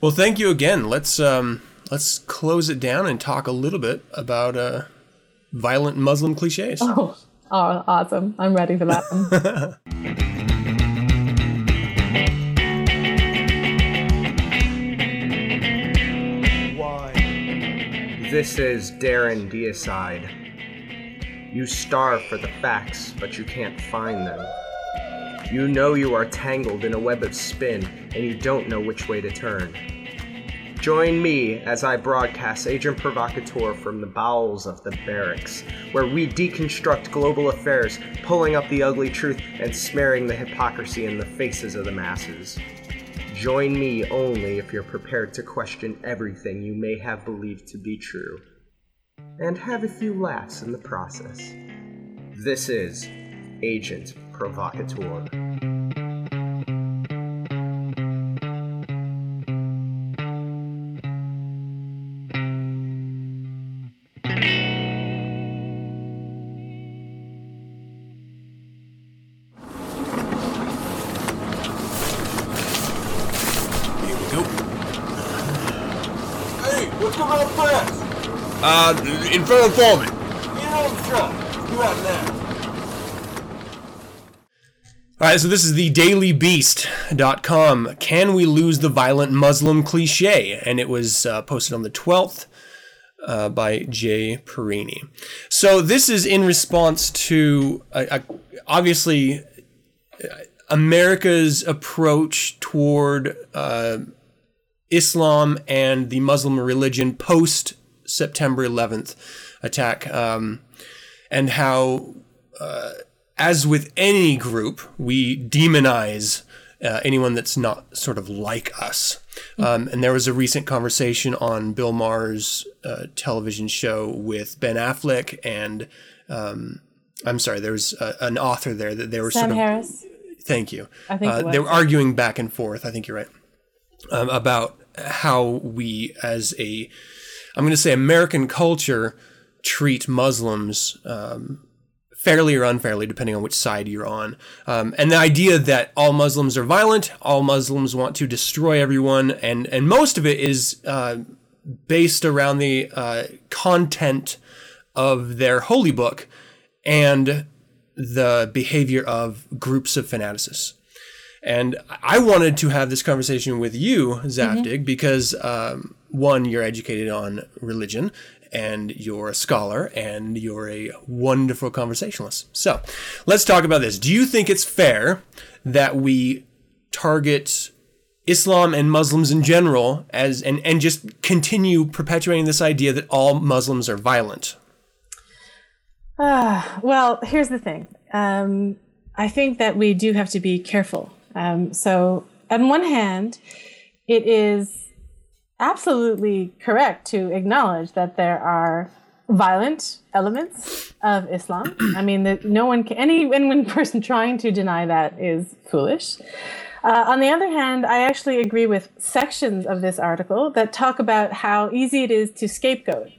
Speaker 2: Well, thank you again. Let's um, let's close it down and talk a little bit about uh, violent Muslim cliches.
Speaker 3: Oh, Oh, awesome. I'm ready for that.
Speaker 5: This is Darren Deicide. You starve for the facts, but you can't find them. You know you are tangled in a web of spin, and you don't know which way to turn. Join me as I broadcast Agent Provocateur from the bowels of the barracks, where we deconstruct global affairs, pulling up the ugly truth and smearing the hypocrisy in the faces of the masses. Join me only if you're prepared to question everything you may have believed to be true, and have a few laughs in the process. This is Agent Provocateur.
Speaker 2: Infernal Foreman. You. All right, so this is the dailybeast.com. Can we lose the violent Muslim cliche? And it was uh, posted on the 12th uh, by Jay Parini. So this is in response to, uh, obviously, America's approach toward uh, Islam and the Muslim religion post September 11th attack, um, and how, uh, as with any group, we demonize uh, anyone that's not sort of like us. Um, and there was a recent conversation on Bill Maher's uh, television show with Ben Affleck and um, I'm sorry, there was a, an author there that they were
Speaker 3: Sam
Speaker 2: sort of
Speaker 3: Harris.
Speaker 2: Thank you.
Speaker 3: I think
Speaker 2: uh, they were arguing back and forth. I think you're right um, about how we, as a, I'm going to say American culture, treat Muslims um, fairly or unfairly, depending on which side you're on. Um, and the idea that all Muslims are violent, all Muslims want to destroy everyone, and and most of it is uh, based around the uh, content of their holy book and the behavior of groups of fanaticists. And I wanted to have this conversation with you, Zaftig, because um, one, you're educated on religion, and you're a scholar, and you're a wonderful conversationalist. So let's talk about this. Do you think it's fair that we target Islam and Muslims in general as and, and just continue perpetuating this idea that all Muslims are violent?
Speaker 3: Ah, well, here's the thing. Um, I think that we do have to be careful. Um, so, on one hand, it is absolutely correct to acknowledge that there are violent elements of Islam. I mean, that no one, can, any anyone person trying to deny that is foolish. Uh, on the other hand, I actually agree with sections of this article that talk about how easy it is to scapegoat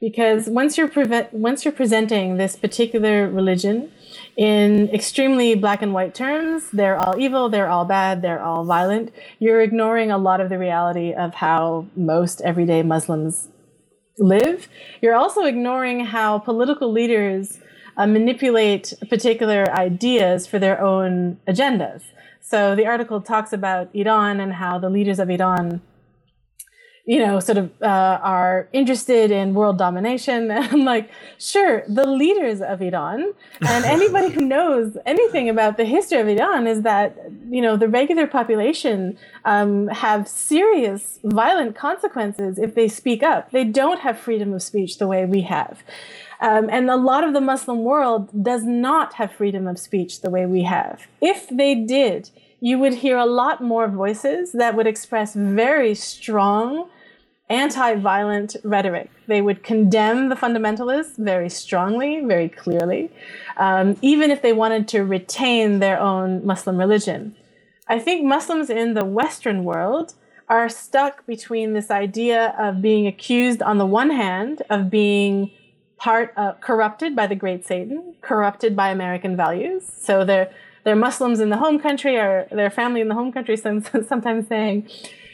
Speaker 3: because once you're prevent once you're presenting this particular religion in extremely black and white terms they're all evil they're all bad they're all violent. You're ignoring a lot of the reality of how most everyday muslims live. You're also ignoring how political leaders uh, manipulate particular ideas for their own agendas. So the article talks about iran and how the leaders of iran you know, sort of uh, are interested in world domination. And I'm like, sure, the leaders of Iran and anybody who knows anything about the history of Iran is that, you know, the regular population um, have serious violent consequences if they speak up. They don't have freedom of speech the way we have. Um, and a lot of the Muslim world does not have freedom of speech the way we have. If they did, you would hear a lot more voices that would express very strong anti-violent rhetoric. They would condemn the fundamentalists very strongly, very clearly, um, even if they wanted to retain their own Muslim religion. I think Muslims in the Western world are stuck between this idea of being accused on the one hand of being part uh, corrupted by the great Satan, corrupted by American values. So they're they're Muslims in the home country or their family in the home country sometimes saying,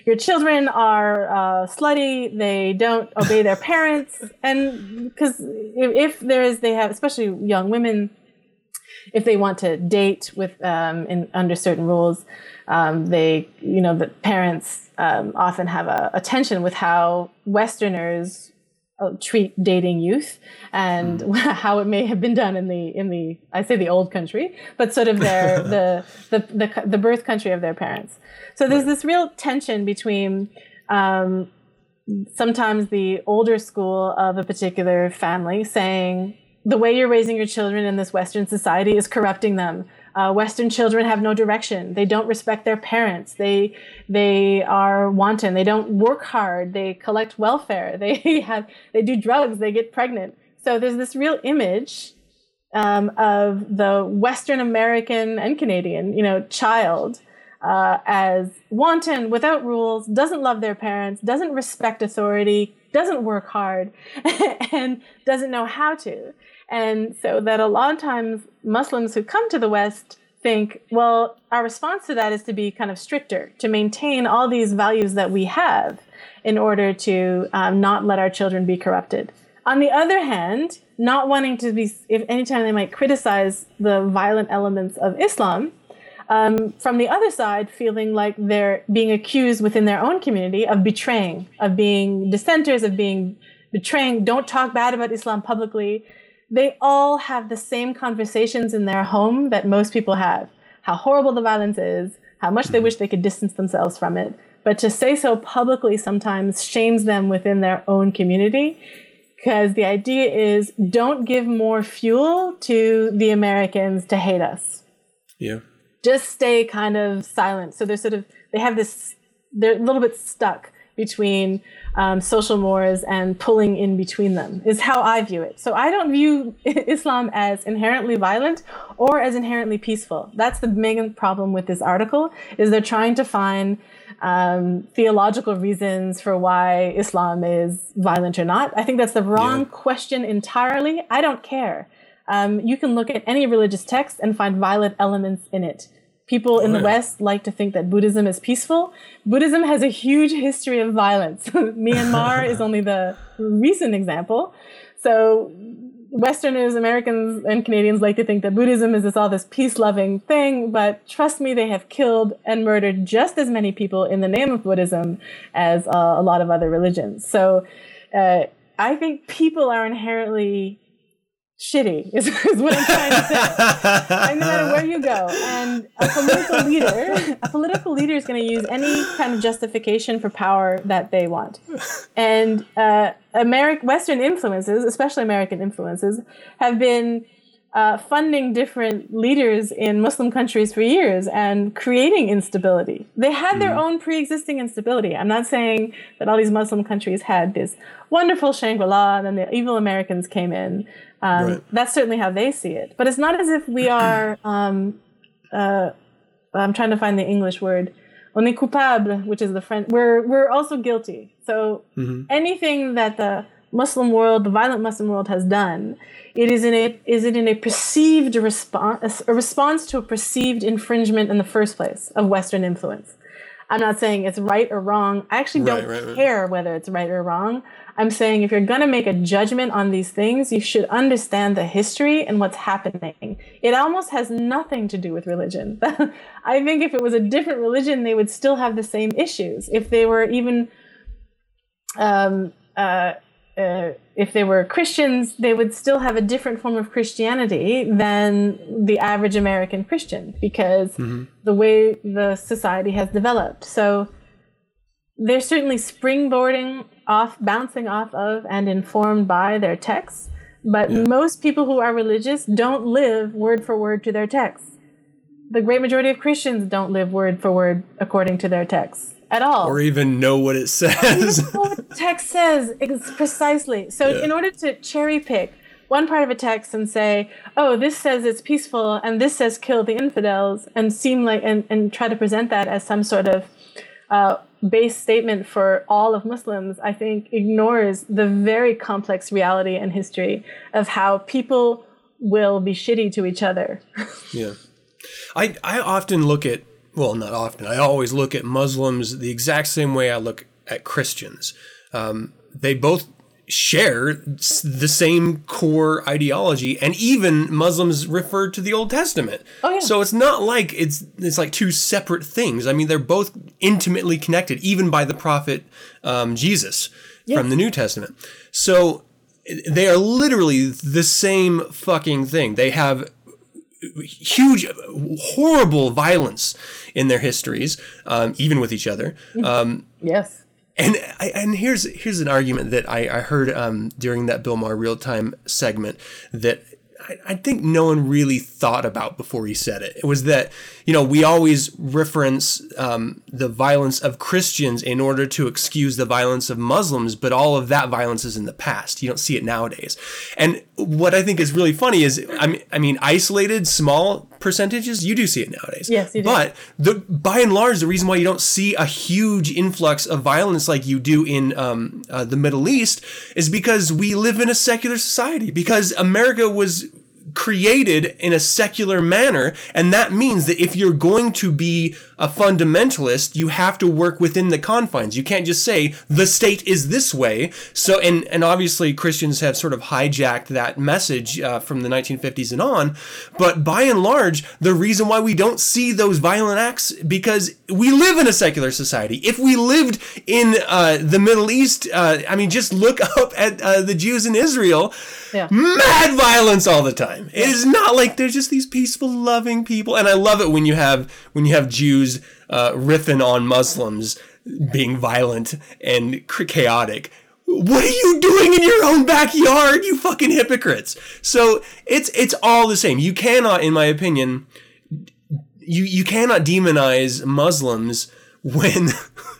Speaker 3: your children are uh, slutty, they don't obey their parents. And because if, if there is, they have, especially young women, if they want to date with um, in, under certain rules, um, they, you know, the parents um, often have a, a tension with how Westerners treat dating youth and mm. how it may have been done in the in the I say the old country, but sort of their the, the the the birth country of their parents. So there's this real tension between um, sometimes the older school of a particular family saying the way you're raising your children in this Western society is corrupting them. Uh, Western children have no direction. They don't respect their parents. They they are wanton. They don't work hard. They collect welfare. They have they do drugs. They get pregnant. So there's this real image um, of the Western American and Canadian, you know, child uh, as wanton, without rules, doesn't love their parents, doesn't respect authority, doesn't work hard, and doesn't know how to. And so that a lot of times Muslims who come to the West think, well, our response to that is to be kind of stricter, to maintain all these values that we have in order to um, not let our children be corrupted. On the other hand, not wanting to be, if anytime they might criticize the violent elements of Islam, um, from the other side, feeling like they're being accused within their own community of betraying, of being dissenters, of being betraying, don't talk bad about Islam publicly. They all have the same conversations in their home that most people have how horrible the violence is, how much they mm-hmm. wish they could distance themselves from it. But to say so publicly sometimes shames them within their own community because the idea is don't give more fuel to the Americans to hate us.
Speaker 2: Yeah.
Speaker 3: Just stay kind of silent. So they're sort of, they have this, they're a little bit stuck between um, social mores and pulling in between them is how I view it. So I don't view Islam as inherently violent or as inherently peaceful. That's the main problem with this article is they're trying to find um, theological reasons for why Islam is violent or not. I think that's the wrong yeah. question entirely. I don't care. Um, you can look at any religious text and find violent elements in it. People in the West like to think that Buddhism is peaceful. Buddhism has a huge history of violence. Myanmar is only the recent example. So Westerners, Americans, and Canadians like to think that Buddhism is this all this peace loving thing, but trust me, they have killed and murdered just as many people in the name of Buddhism as uh, a lot of other religions. So uh, I think people are inherently shitty is, is what I'm trying to say. no matter where you go, and a political leader, a political leader is going to use any kind of justification for power that they want. And uh, American Western influences, especially American influences, have been uh, funding different leaders in Muslim countries for years and creating instability. They had their mm. own pre-existing instability. I'm not saying that all these Muslim countries had this wonderful Shangri-La and then the evil Americans came in. Um, right. That's certainly how they see it. But it's not as if we are. Um, uh, I'm trying to find the English word. On est coupable, which is the French. We're we're also guilty. So mm-hmm. anything that the Muslim world, the violent Muslim world has done, it is in a is it in a perceived response, a response to a perceived infringement in the first place of Western influence. I'm not saying it's right or wrong. I actually don't right, right, care whether it's right or wrong. I'm saying if you're going to make a judgment on these things, you should understand the history and what's happening. It almost has nothing to do with religion. I think if it was a different religion, they would still have the same issues. If they were even um, uh, uh, if they were Christians, they would still have a different form of Christianity than the average American Christian because mm-hmm. the way the society has developed. So they're certainly springboarding off, bouncing off of, and informed by their texts. But yeah. most people who are religious don't live word for word to their texts. The great majority of Christians don't live word for word according to their texts at all.
Speaker 2: Or even know what it says.
Speaker 3: what the text says precisely. So yeah. in order to cherry pick one part of a text and say, oh, this says it's peaceful and this says kill the infidels and seem like and, and try to present that as some sort of uh, base statement for all of Muslims, I think ignores the very complex reality and history of how people will be shitty to each other.
Speaker 2: yeah. I, I often look at well, not often. I always look at Muslims the exact same way I look at Christians. Um, they both share the same core ideology, and even Muslims refer to the Old Testament. Oh, yeah. So it's not like it's it's like two separate things. I mean, they're both intimately connected, even by the prophet um, Jesus yes. from the New Testament. So they are literally the same fucking thing. They have huge, horrible violence in their histories, um, even with each other. Um,
Speaker 3: yes.
Speaker 2: And and here's here's an argument that I, I heard um, during that Bill Maher real time segment that I, think no one really thought about before he said it. It was that, you know, we always reference um, the violence of Christians in order to excuse the violence of Muslims, but all of that violence is in the past. You don't see it nowadays. And what I think is really funny is, I mean, I mean isolated, small percentages, you do see it nowadays.
Speaker 3: Yes, you
Speaker 2: do. But the, by and large, the reason why you don't see a huge influx of violence like you do in um, uh, the Middle East is because we live in a secular society, because America was created in a secular manner. And that means that if you're going to be a fundamentalist, you have to work within the confines. You can't just say the state is this way. So, and, and obviously Christians have sort of hijacked that message uh, from the 1950s and on. But by and large, the reason why we don't see those violent acts because we live in a secular society. If we lived in uh, the Middle East, uh, I mean, just look up at uh, the Jews in Israel.
Speaker 3: Yeah.
Speaker 2: Mad violence all the time. It is not like they're just these peaceful, loving people. And I love it when you have when you have Jews uh, riffing on Muslims being violent and chaotic. What are you doing in your own backyard, you fucking hypocrites? So it's it's all the same. You cannot, in my opinion, you you cannot demonize Muslims when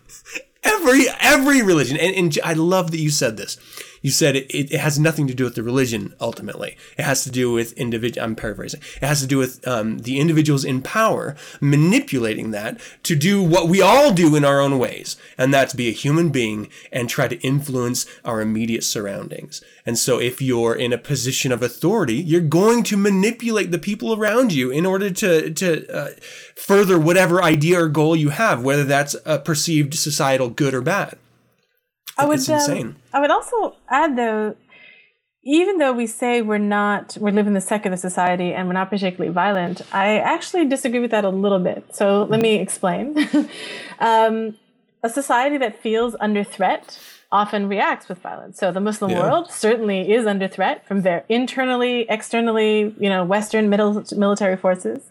Speaker 2: every every religion and, and I love that you said this you said it, it has nothing to do with the religion ultimately. It has to do with individual. I'm paraphrasing. It has to do with um, the individuals in power manipulating that to do what we all do in our own ways, and that's be a human being and try to influence our immediate surroundings. And so, if you're in a position of authority, you're going to manipulate the people around you in order to to uh, further whatever idea or goal you have, whether that's a perceived societal good or bad.
Speaker 3: I would um. I would also add though, even though we say we're not, we live in the secular society and we're not particularly violent, I actually disagree with that a little bit. So let me explain. um, a society that feels under threat often reacts with violence. So the Muslim
Speaker 2: Yeah.
Speaker 3: world certainly is under threat from their internally, externally, you know, Western middle military forces.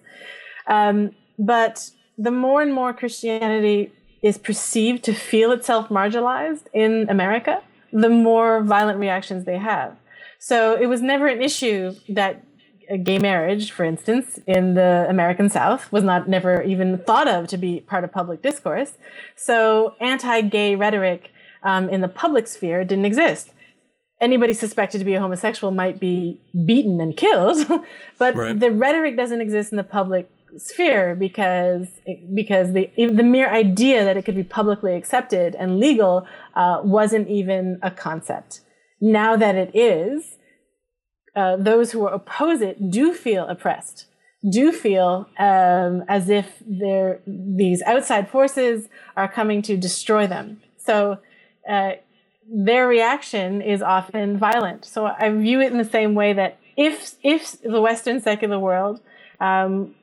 Speaker 3: Um, but the more and more Christianity is perceived to feel itself marginalized in America, the more violent reactions they have. So it was never an issue that a gay marriage, for instance, in the American South was not never even thought of to be part of public discourse. So anti-gay rhetoric um, in the public sphere didn't exist. Anybody suspected to be a homosexual might be beaten and killed, but
Speaker 2: Right.
Speaker 3: the rhetoric doesn't exist in the public sphere because because the the mere idea that it could be publicly accepted and legal uh, wasn't even a concept. Now that it is, uh, those who oppose it do feel oppressed, do feel um, as if they're, these outside forces are coming to destroy them. So uh, their reaction is often violent. So I view it in the same way that if if the Western secular world um,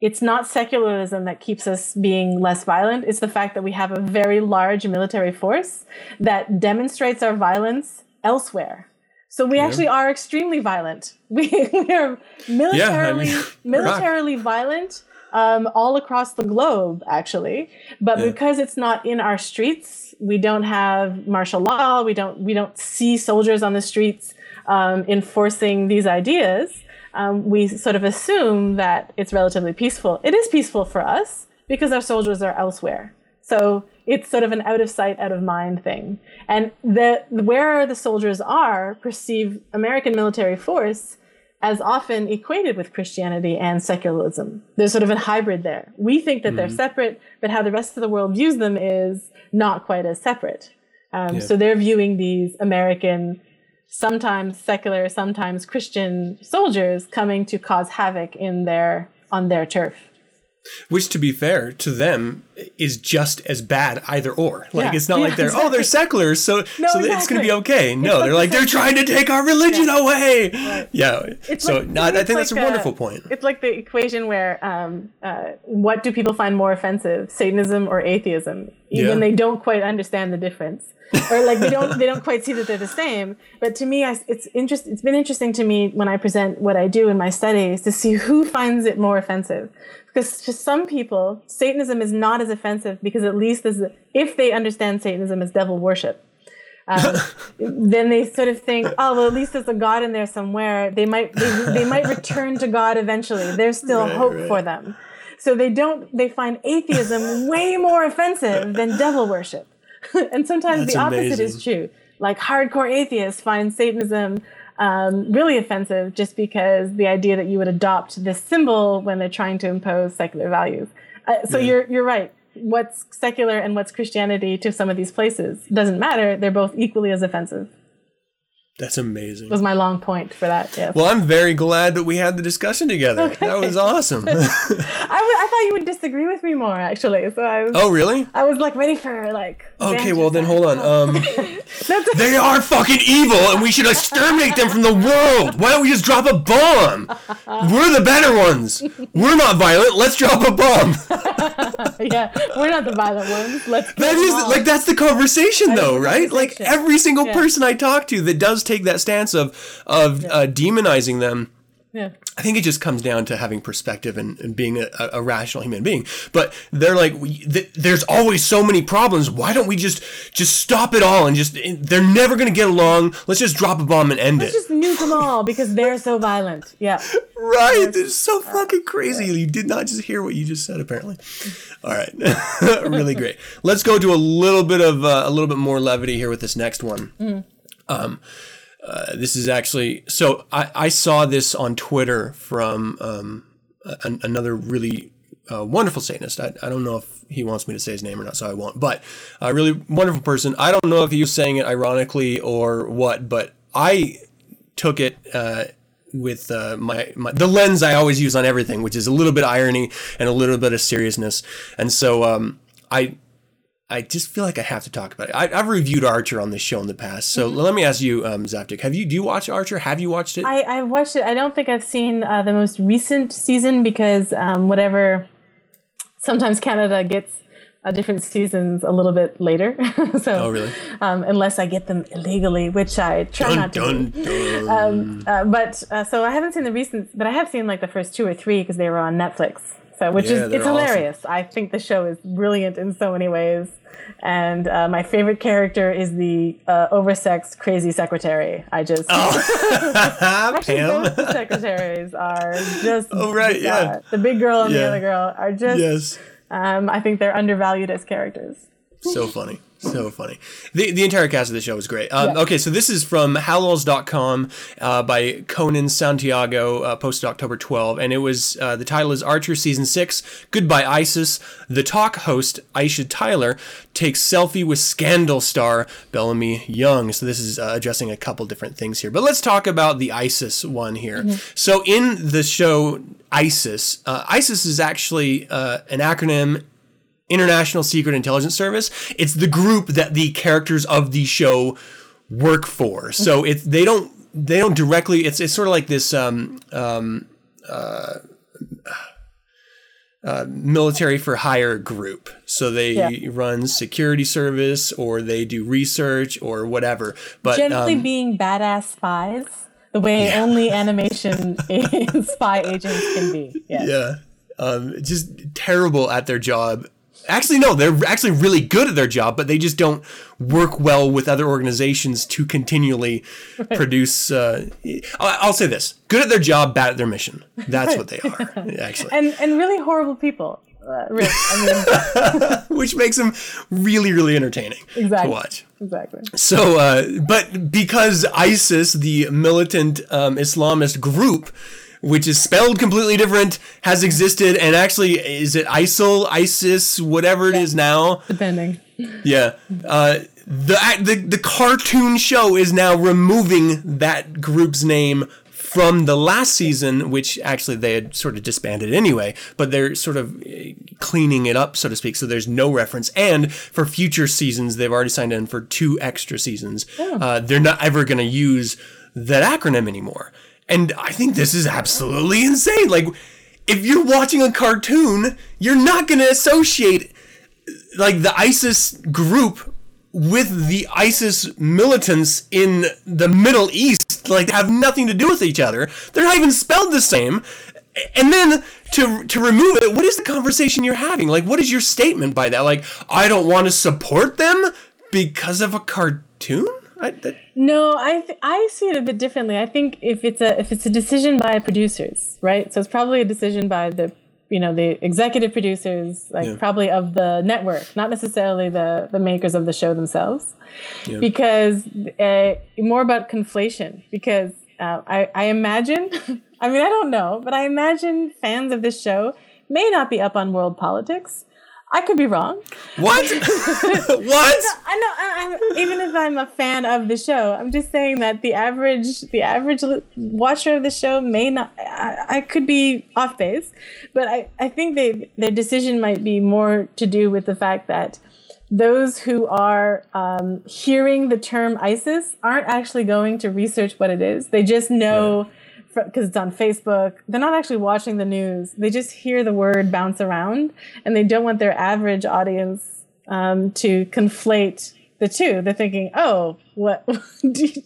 Speaker 3: it's not secularism that keeps us being less violent. It's the fact that we have a very large military force that demonstrates our violence elsewhere. So we actually are extremely violent. We, we are militarily
Speaker 2: mean,
Speaker 3: militarily violent um, all across the globe, actually. But
Speaker 2: Yeah.
Speaker 3: because it's not in our streets, we don't have martial law. We don't we don't see soldiers on the streets um, enforcing these ideas um, we sort of assume that it's relatively peaceful. It is peaceful for us because our soldiers are elsewhere. So it's sort of an out of sight, out of mind thing. And the where the soldiers are perceive American military force as often equated with Christianity and secularism. There's sort of a hybrid there. We think that they're separate, but how the rest of the world views them is not quite as separate. Um, So they're viewing these American sometimes secular, sometimes Christian soldiers coming to cause havoc in their on their turf.
Speaker 2: Which, to be fair to them, is just as bad either or. Like
Speaker 3: Yeah.
Speaker 2: it's not like they're oh they're secular, so
Speaker 3: No,
Speaker 2: so it's going to be okay. No,
Speaker 3: like
Speaker 2: they're like they're trying to take our religion away. Yeah.
Speaker 3: It's
Speaker 2: so
Speaker 3: like-
Speaker 2: no, I
Speaker 3: it's
Speaker 2: think that's a
Speaker 3: like, uh,
Speaker 2: wonderful point.
Speaker 3: It's like the equation where um, uh, what do people find more offensive, Satanism or atheism? Even
Speaker 2: Yeah.
Speaker 3: they don't quite understand the difference, or like they don't they don't quite see that they're the same. But to me, I, it's interest. It's been interesting to me when I present what I do in my studies to see who finds it more offensive. Because to some people, Satanism is not as offensive because at least as if they understand Satanism as devil worship um, then they sort of think, oh well, at least there's a God in there somewhere. They might they, they might return to God eventually. There's still hope for them. So they don't they find atheism way more offensive than devil worship. and sometimes
Speaker 2: That's
Speaker 3: the opposite
Speaker 2: amazing.
Speaker 3: is true. Like hardcore atheists find Satanism um, really offensive just because the idea that you would adopt this symbol when they're trying to impose secular values. Uh, so you're you're right. What's secular and what's Christianity to some of these places doesn't matter. They're both equally as offensive.
Speaker 2: That's amazing.
Speaker 3: Was my long point for that? Yes.
Speaker 2: Well, I'm very glad that we had the discussion together. That was awesome.
Speaker 3: I, w- I thought you would disagree with me more, actually. So I was,
Speaker 2: oh, really?
Speaker 3: I was like ready for like.
Speaker 2: Okay, well then hold on. Um, they are fucking evil, and we should exterminate them from the world. Why don't we just drop a bomb? We're the better ones. We're not violent. Let's drop a bomb.
Speaker 3: yeah, we're not the violent ones. Let's.
Speaker 2: That is like that's the conversation, though,
Speaker 3: the
Speaker 2: right? Like every single
Speaker 3: Yeah.
Speaker 2: person I talk to that does take that stance of of uh, demonizing them.
Speaker 3: Yeah.
Speaker 2: I think it just comes down to having perspective and, and being a, a rational human being. But they're like, we, th- there's always so many problems. Why don't we just just stop it all and just? They're never gonna get along. Let's just drop a bomb and end
Speaker 3: Let's
Speaker 2: it.
Speaker 3: just nuke them all because they're so violent. Yeah.
Speaker 2: Right? It's so fucking crazy. You did not just hear what you just said, apparently. All right, really great. Let's go to a little bit of uh, a little bit more levity here with this next one. Um, uh, this is actually so I, I saw this on Twitter from um, another really uh, wonderful Satanist. I, I don't know if he wants me to say his name or not, so I won't. But a really wonderful person. I don't know if he was saying it ironically or what, but I took it uh, with uh, my, my the lens I always use on everything, which is a little bit irony and a little bit of seriousness. And so um, I I just feel like I have to talk about it. I, I've reviewed Archer on this show in the past, so let me ask you, um, Zaftig, have you do you watch Archer? Have you watched it?
Speaker 3: I, I watched it. I don't think I've seen uh, the most recent season because um, whatever. Sometimes Canada gets uh, different seasons a little bit later. so,
Speaker 2: Oh, really?
Speaker 3: Um, unless I get them illegally, which I try
Speaker 2: dun,
Speaker 3: not to.
Speaker 2: dun,
Speaker 3: do.
Speaker 2: dun.
Speaker 3: Uh, but uh, so I haven't seen the recent, but I have seen like the first two or three because they were on Netflix. So which
Speaker 2: Yeah,
Speaker 3: is it's
Speaker 2: awesome.
Speaker 3: hilarious. I think the show is brilliant in so many ways. And uh, my favorite character is the uh, oversexed crazy secretary. I just Actually,
Speaker 2: Pam.
Speaker 3: both the secretaries are just.
Speaker 2: Oh, right, yeah.
Speaker 3: the big girl and the other girl are just.
Speaker 2: yes.
Speaker 3: Um, I think they're undervalued as characters.
Speaker 2: So funny. So funny. The, the entire cast of the show is great. Um,
Speaker 3: Yeah.
Speaker 2: Okay, so this is from Hallows.com uh, by Conan Santiago, uh, posted October 12. And it was, uh, the title is Archer Season 6, Goodbye ISIS. The talk host, Aisha Tyler, takes selfie with scandal star Bellamy Young. So this is uh, addressing a couple different things here. But let's talk about the ISIS one here. So in the show ISIS, uh, ISIS is actually uh, an acronym International Secret Intelligence Service. It's the group that the characters of the show work for. So it's they don't they don't directly. It's it's sort of like this um, um, uh, uh, military for hire group. So they
Speaker 3: Yeah.
Speaker 2: run security service or they do research or whatever. But
Speaker 3: Generally
Speaker 2: um,
Speaker 3: being badass spies, the way only animation spy agents can be. Yes.
Speaker 2: Yeah. Um, just terrible at their job. Actually, no, they're actually really good at their job, but they just don't work well with other organizations to continually produce. Uh, I'll say this good at their job, bad at their mission. That's what they are, actually.
Speaker 3: And and really horrible people. Uh, really, I mean,
Speaker 2: Which makes them really, really entertaining
Speaker 3: Exactly.
Speaker 2: to watch.
Speaker 3: exactly.
Speaker 2: So, uh, but because ISIS, the militant um, Islamist group, which is spelled completely different, has existed, and actually, is it ISIL, ISIS, whatever it is now?
Speaker 3: Depending.
Speaker 2: Yeah. Uh, the, the the cartoon show is now removing that group's name from the last season, which actually they had sort of disbanded anyway, but they're sort of eh, cleaning it up, so to speak. So there's no reference. And for future seasons, they've already signed in for two extra seasons. Uh, they're not ever going to use that acronym anymore. And I think this is absolutely insane. Like, if you're watching a cartoon, you're not going to associate like the ISIS group with the ISIS militants in the Middle East like have nothing to do with each other. They're not even spelled the same. And then to to remove it, what is the conversation you're having? Like what is your statement by that? Like I don't want to support them because of a cartoon? I, that,
Speaker 3: No, I th- I see it a bit differently. I think if it's a if it's a decision by producers, right? So it's probably a decision by the you know the executive producers, like
Speaker 2: Yeah.
Speaker 3: probably of the network, not necessarily the the makers of the show themselves, because uh, more about conflation. Because uh, I I imagine, I mean I don't know, but I imagine fans of this show may not be up on world politics. I could be wrong.
Speaker 2: What? what?
Speaker 3: I know. I, I'm, even if I'm a fan of the show, I'm just saying that the average, the average watcher of the show may not. I, I could be off base, but I, I think they their decision might be more to do with the fact that those who are um, hearing the term ISIS aren't actually going to research what it is. They just know because it's on Facebook. They're not actually watching the news. They just hear the word bounce around, and they don't want their average audience um, to conflate the two. They're thinking, "Oh, what?" that,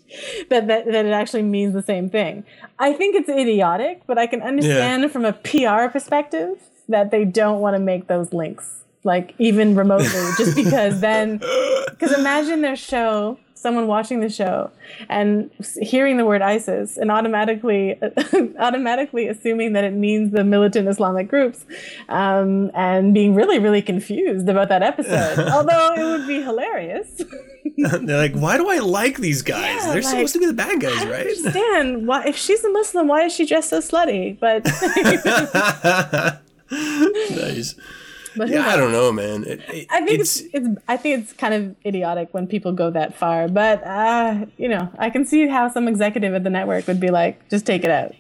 Speaker 3: that that it actually means the same thing. I think it's idiotic, but I can understand from a PR perspective that they don't want to make those links like even remotely just because then because imagine their show someone watching the show and hearing the word isis and automatically automatically assuming that it means the militant islamic groups um, and being really really confused about that episode although it would be hilarious
Speaker 2: They're like, why do I like these guys?
Speaker 3: Yeah,
Speaker 2: They're
Speaker 3: like,
Speaker 2: supposed to be the bad guys,
Speaker 3: I don't
Speaker 2: right?
Speaker 3: understand why if she's a muslim why is she dressed so slutty but
Speaker 2: nice.
Speaker 3: But
Speaker 2: Yeah, I don't know, man. It, it-
Speaker 3: I think it's, it's I think it's kind of idiotic when people go that far, but uh, you know, I can see how some executive at the network would be like, just take it out.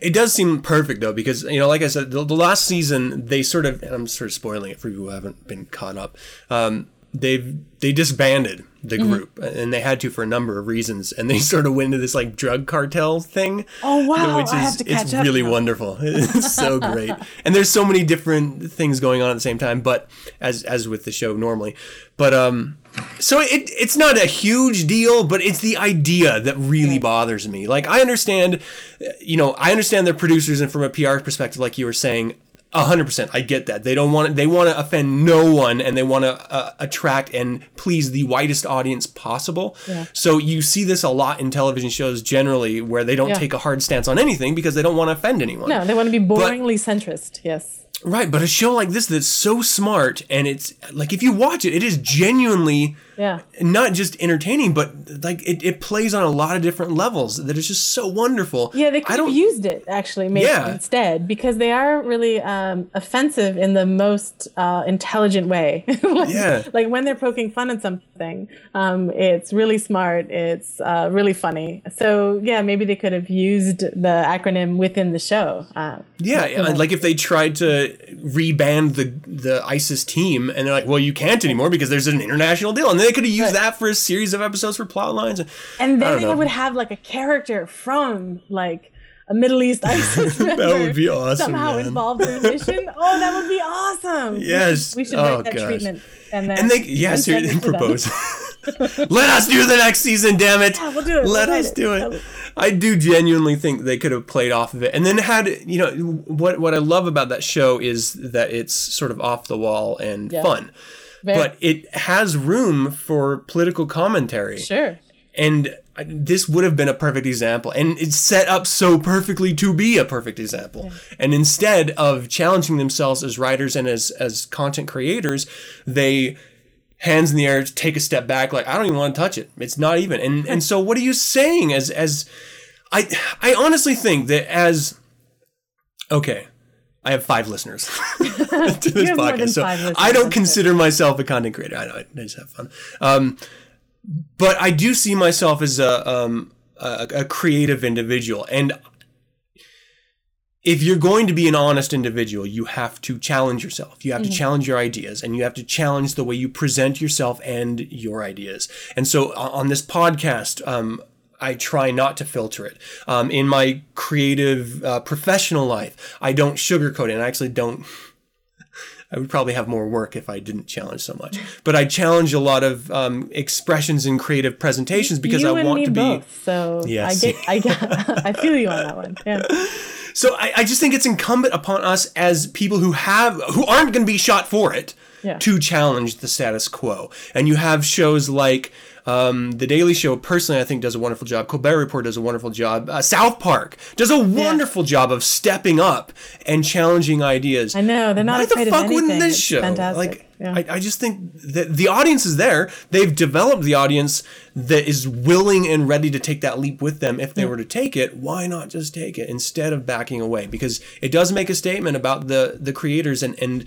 Speaker 2: It does seem perfect though, because you know, like I said, the, the last season they sort of, I'm sort of spoiling it for you who haven't been caught up. Um, they've they disbanded the
Speaker 3: Mm-hmm.
Speaker 2: group, and they had to for a number of reasons, and they sort of went into this like drug cartel thing.
Speaker 3: Oh, wow,
Speaker 2: which
Speaker 3: I
Speaker 2: is
Speaker 3: have to catch
Speaker 2: it's really
Speaker 3: now.
Speaker 2: wonderful. It's so great, and there's so many different things going on at the same time. But as as with the show normally, but um, so it it's not a huge deal, but it's the idea that really bothers me. Like I understand, you know, I understand their producers, and from a PR perspective, like you were saying, hundred percent, I get that. They don't want they want to offend no one, and they want to uh, attract and please the widest audience possible.
Speaker 3: Yeah.
Speaker 2: So you see this a lot in television shows generally, where they don't
Speaker 3: Yeah.
Speaker 2: take a hard stance on anything because they don't want to offend anyone.
Speaker 3: No, they want to be boringly centrist. Yes.
Speaker 2: Right, but a show like this that's so smart and it's like if you watch it, it is genuinely
Speaker 3: Yeah.
Speaker 2: not just entertaining, but like it, it plays on a lot of different levels that is just so wonderful.
Speaker 3: Yeah, they
Speaker 2: I
Speaker 3: could have
Speaker 2: don't
Speaker 3: used it actually, maybe
Speaker 2: Yeah.
Speaker 3: instead, because they are really um, offensive in the most uh, intelligent way. like,
Speaker 2: Yeah.
Speaker 3: like when they're poking fun at something, um, it's really smart. It's uh, really funny. So yeah, maybe they could have used the acronym within the show. Uh,
Speaker 2: Yeah, yeah, like if they tried to reband the the ISIS team, and they're like, "Well, you can't anymore because there's an international deal," and they could have used that for a series of episodes for plot lines.
Speaker 3: and then they
Speaker 2: know.
Speaker 3: would have like a character from like a Middle East ISIS member
Speaker 2: would be awesome,
Speaker 3: somehow
Speaker 2: man.
Speaker 3: involved in the mission. Oh, that would be awesome.
Speaker 2: Yes.
Speaker 3: we should
Speaker 2: Oh,
Speaker 3: write that
Speaker 2: gosh.
Speaker 3: treatment. And then
Speaker 2: And they, yeah,
Speaker 3: and it
Speaker 2: propose. Let us do the next season, damn it.
Speaker 3: Yeah, we'll do it.
Speaker 2: Let
Speaker 3: We'll
Speaker 2: us do
Speaker 3: it.
Speaker 2: it. I do genuinely think they could have played off of it, and then had you know what what I love about that show is that it's sort of off the wall and
Speaker 3: Yeah.
Speaker 2: fun,
Speaker 3: Very-
Speaker 2: but it has room for political commentary.
Speaker 3: Sure.
Speaker 2: And this would have been a perfect example. And it's set up so perfectly to be a perfect example. And instead of challenging themselves as writers and as, as content creators, they hands in the air take a step back like I don't even want to touch it. It's not even. And and so what are you saying as as I I honestly think that as okay, I have five listeners to this podcast.
Speaker 3: than
Speaker 2: So I don't consider myself a content creator. I know I just have fun. Um, but I do see myself as a um, a, a creative individual, and if you're going to be an honest individual, you have to challenge yourself. You have to challenge your ideas, and you have to challenge the way you present yourself and your ideas. And so, on this podcast, um, I try not to filter it. Um, in my creative uh, professional life, I don't sugarcoat it. And I actually don't. I would probably have more work if I didn't challenge so much. But I challenge a lot of um, expressions and creative presentations because
Speaker 3: you
Speaker 2: I want to be.
Speaker 3: both. So
Speaker 2: Yeah,
Speaker 3: I get, I get, I feel you on that one. Yeah.
Speaker 2: So I, I just think it's incumbent upon us as people who have who aren't going to be shot for it
Speaker 3: Yeah.
Speaker 2: to challenge the status quo. And you have shows like um, the Daily Show. Personally, I think does a wonderful job. Colbert Report does a wonderful job. Uh, South Park does a wonderful job of stepping up and challenging ideas.
Speaker 3: I know they're not
Speaker 2: Why
Speaker 3: afraid
Speaker 2: the fuck
Speaker 3: of
Speaker 2: wouldn't
Speaker 3: anything.
Speaker 2: this
Speaker 3: It's
Speaker 2: show?
Speaker 3: fantastic.
Speaker 2: Like,
Speaker 3: Yeah.
Speaker 2: I, I just think that the audience is there. They've developed the audience that is willing and ready to take that leap with them. If they were to take it, why not just take it instead of backing away? Because it does make a statement about the the creators and and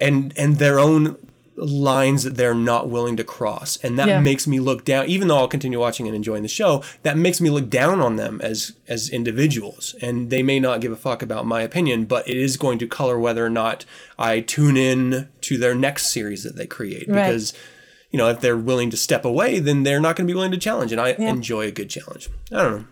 Speaker 2: and and their own lines that they're not willing to cross. And that
Speaker 3: Yeah.
Speaker 2: makes me look down even though I'll continue watching and enjoying the show that makes me look down on them as as individuals. And they may not give a fuck about my opinion but it is going to color whether or not I tune in to their next series that they create.
Speaker 3: Right.
Speaker 2: because you know if they're willing to step away then they're not going to be willing to challenge and I enjoy a good challenge. I don't know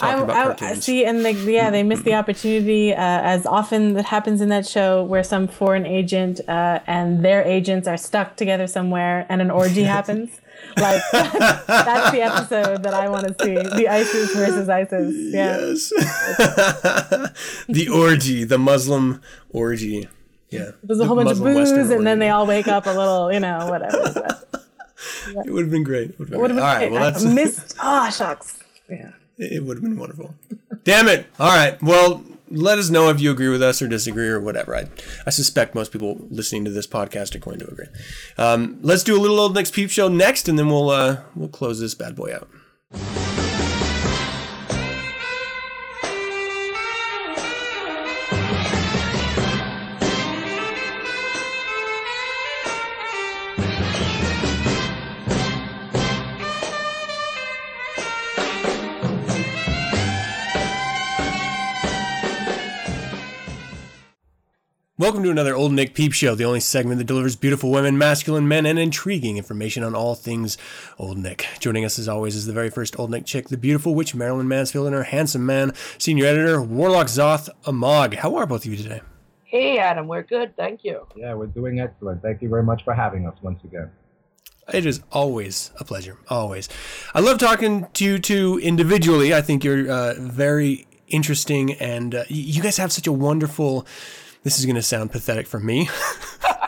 Speaker 3: I, I- I see, and like, yeah, they miss the opportunity, uh, as often that happens in that show, where some foreign agent uh, and their agents are stuck together somewhere, and an orgy happens. Like that's the episode that I want to see: the ISIS versus ISIS. Yeah,
Speaker 2: Yes. the orgy, the Muslim orgy. Yeah.
Speaker 3: there's a
Speaker 2: The
Speaker 3: whole bunch
Speaker 2: Muslim
Speaker 3: of
Speaker 2: Western
Speaker 3: booze, and then they all wake up a little, you know, whatever. But
Speaker 2: It would have been great. It would have been, great. All right. Well,
Speaker 3: I
Speaker 2: that's
Speaker 3: missed. Ah, shucks. Yeah.
Speaker 2: It. Would have been wonderful. Damn it! All right. Well, let us know if you agree with us or disagree or whatever. I, I suspect most people listening to this podcast are going to agree. Um, let's do a little Old Nick peep show next, and then we'll uh, we'll close this bad boy out. Welcome to another Old Nick Peep Show, the only segment that delivers beautiful women, masculine men, and intriguing information on all things Old Nick. Joining us as always is the very first Old Nick chick, the beautiful witch Marilyn Mansfield, and her handsome man, senior editor Warlock Zoth Amog. How are both of you today?
Speaker 6: Hey, Adam, we're good. Thank you.
Speaker 7: Yeah, we're doing excellent. Thank you very much for having us once again.
Speaker 2: It is always a pleasure. Always. I love talking to you two individually. I think you're uh, very interesting, and uh, you guys have such a wonderful. This is going to sound pathetic for me.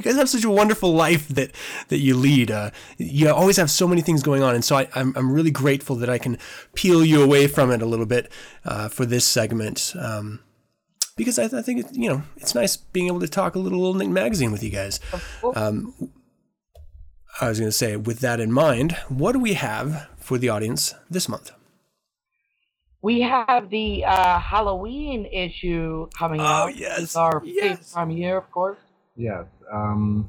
Speaker 2: you guys have such a wonderful life that that you lead. Uh, you always have so many things going on, and so I, I'm I'm really grateful that I can peel you away from it a little bit uh, for this segment. Um, because I, I think it, you know it's nice being able to talk a little Old Nick magazine with you guys. Um, I was going to say, with that in mind, what do we have for the audience this month?
Speaker 6: We have the uh, Halloween issue coming out.
Speaker 2: Oh, yes,
Speaker 6: It's our
Speaker 2: yes.
Speaker 6: favorite time of year, of course.
Speaker 7: Yes. Um,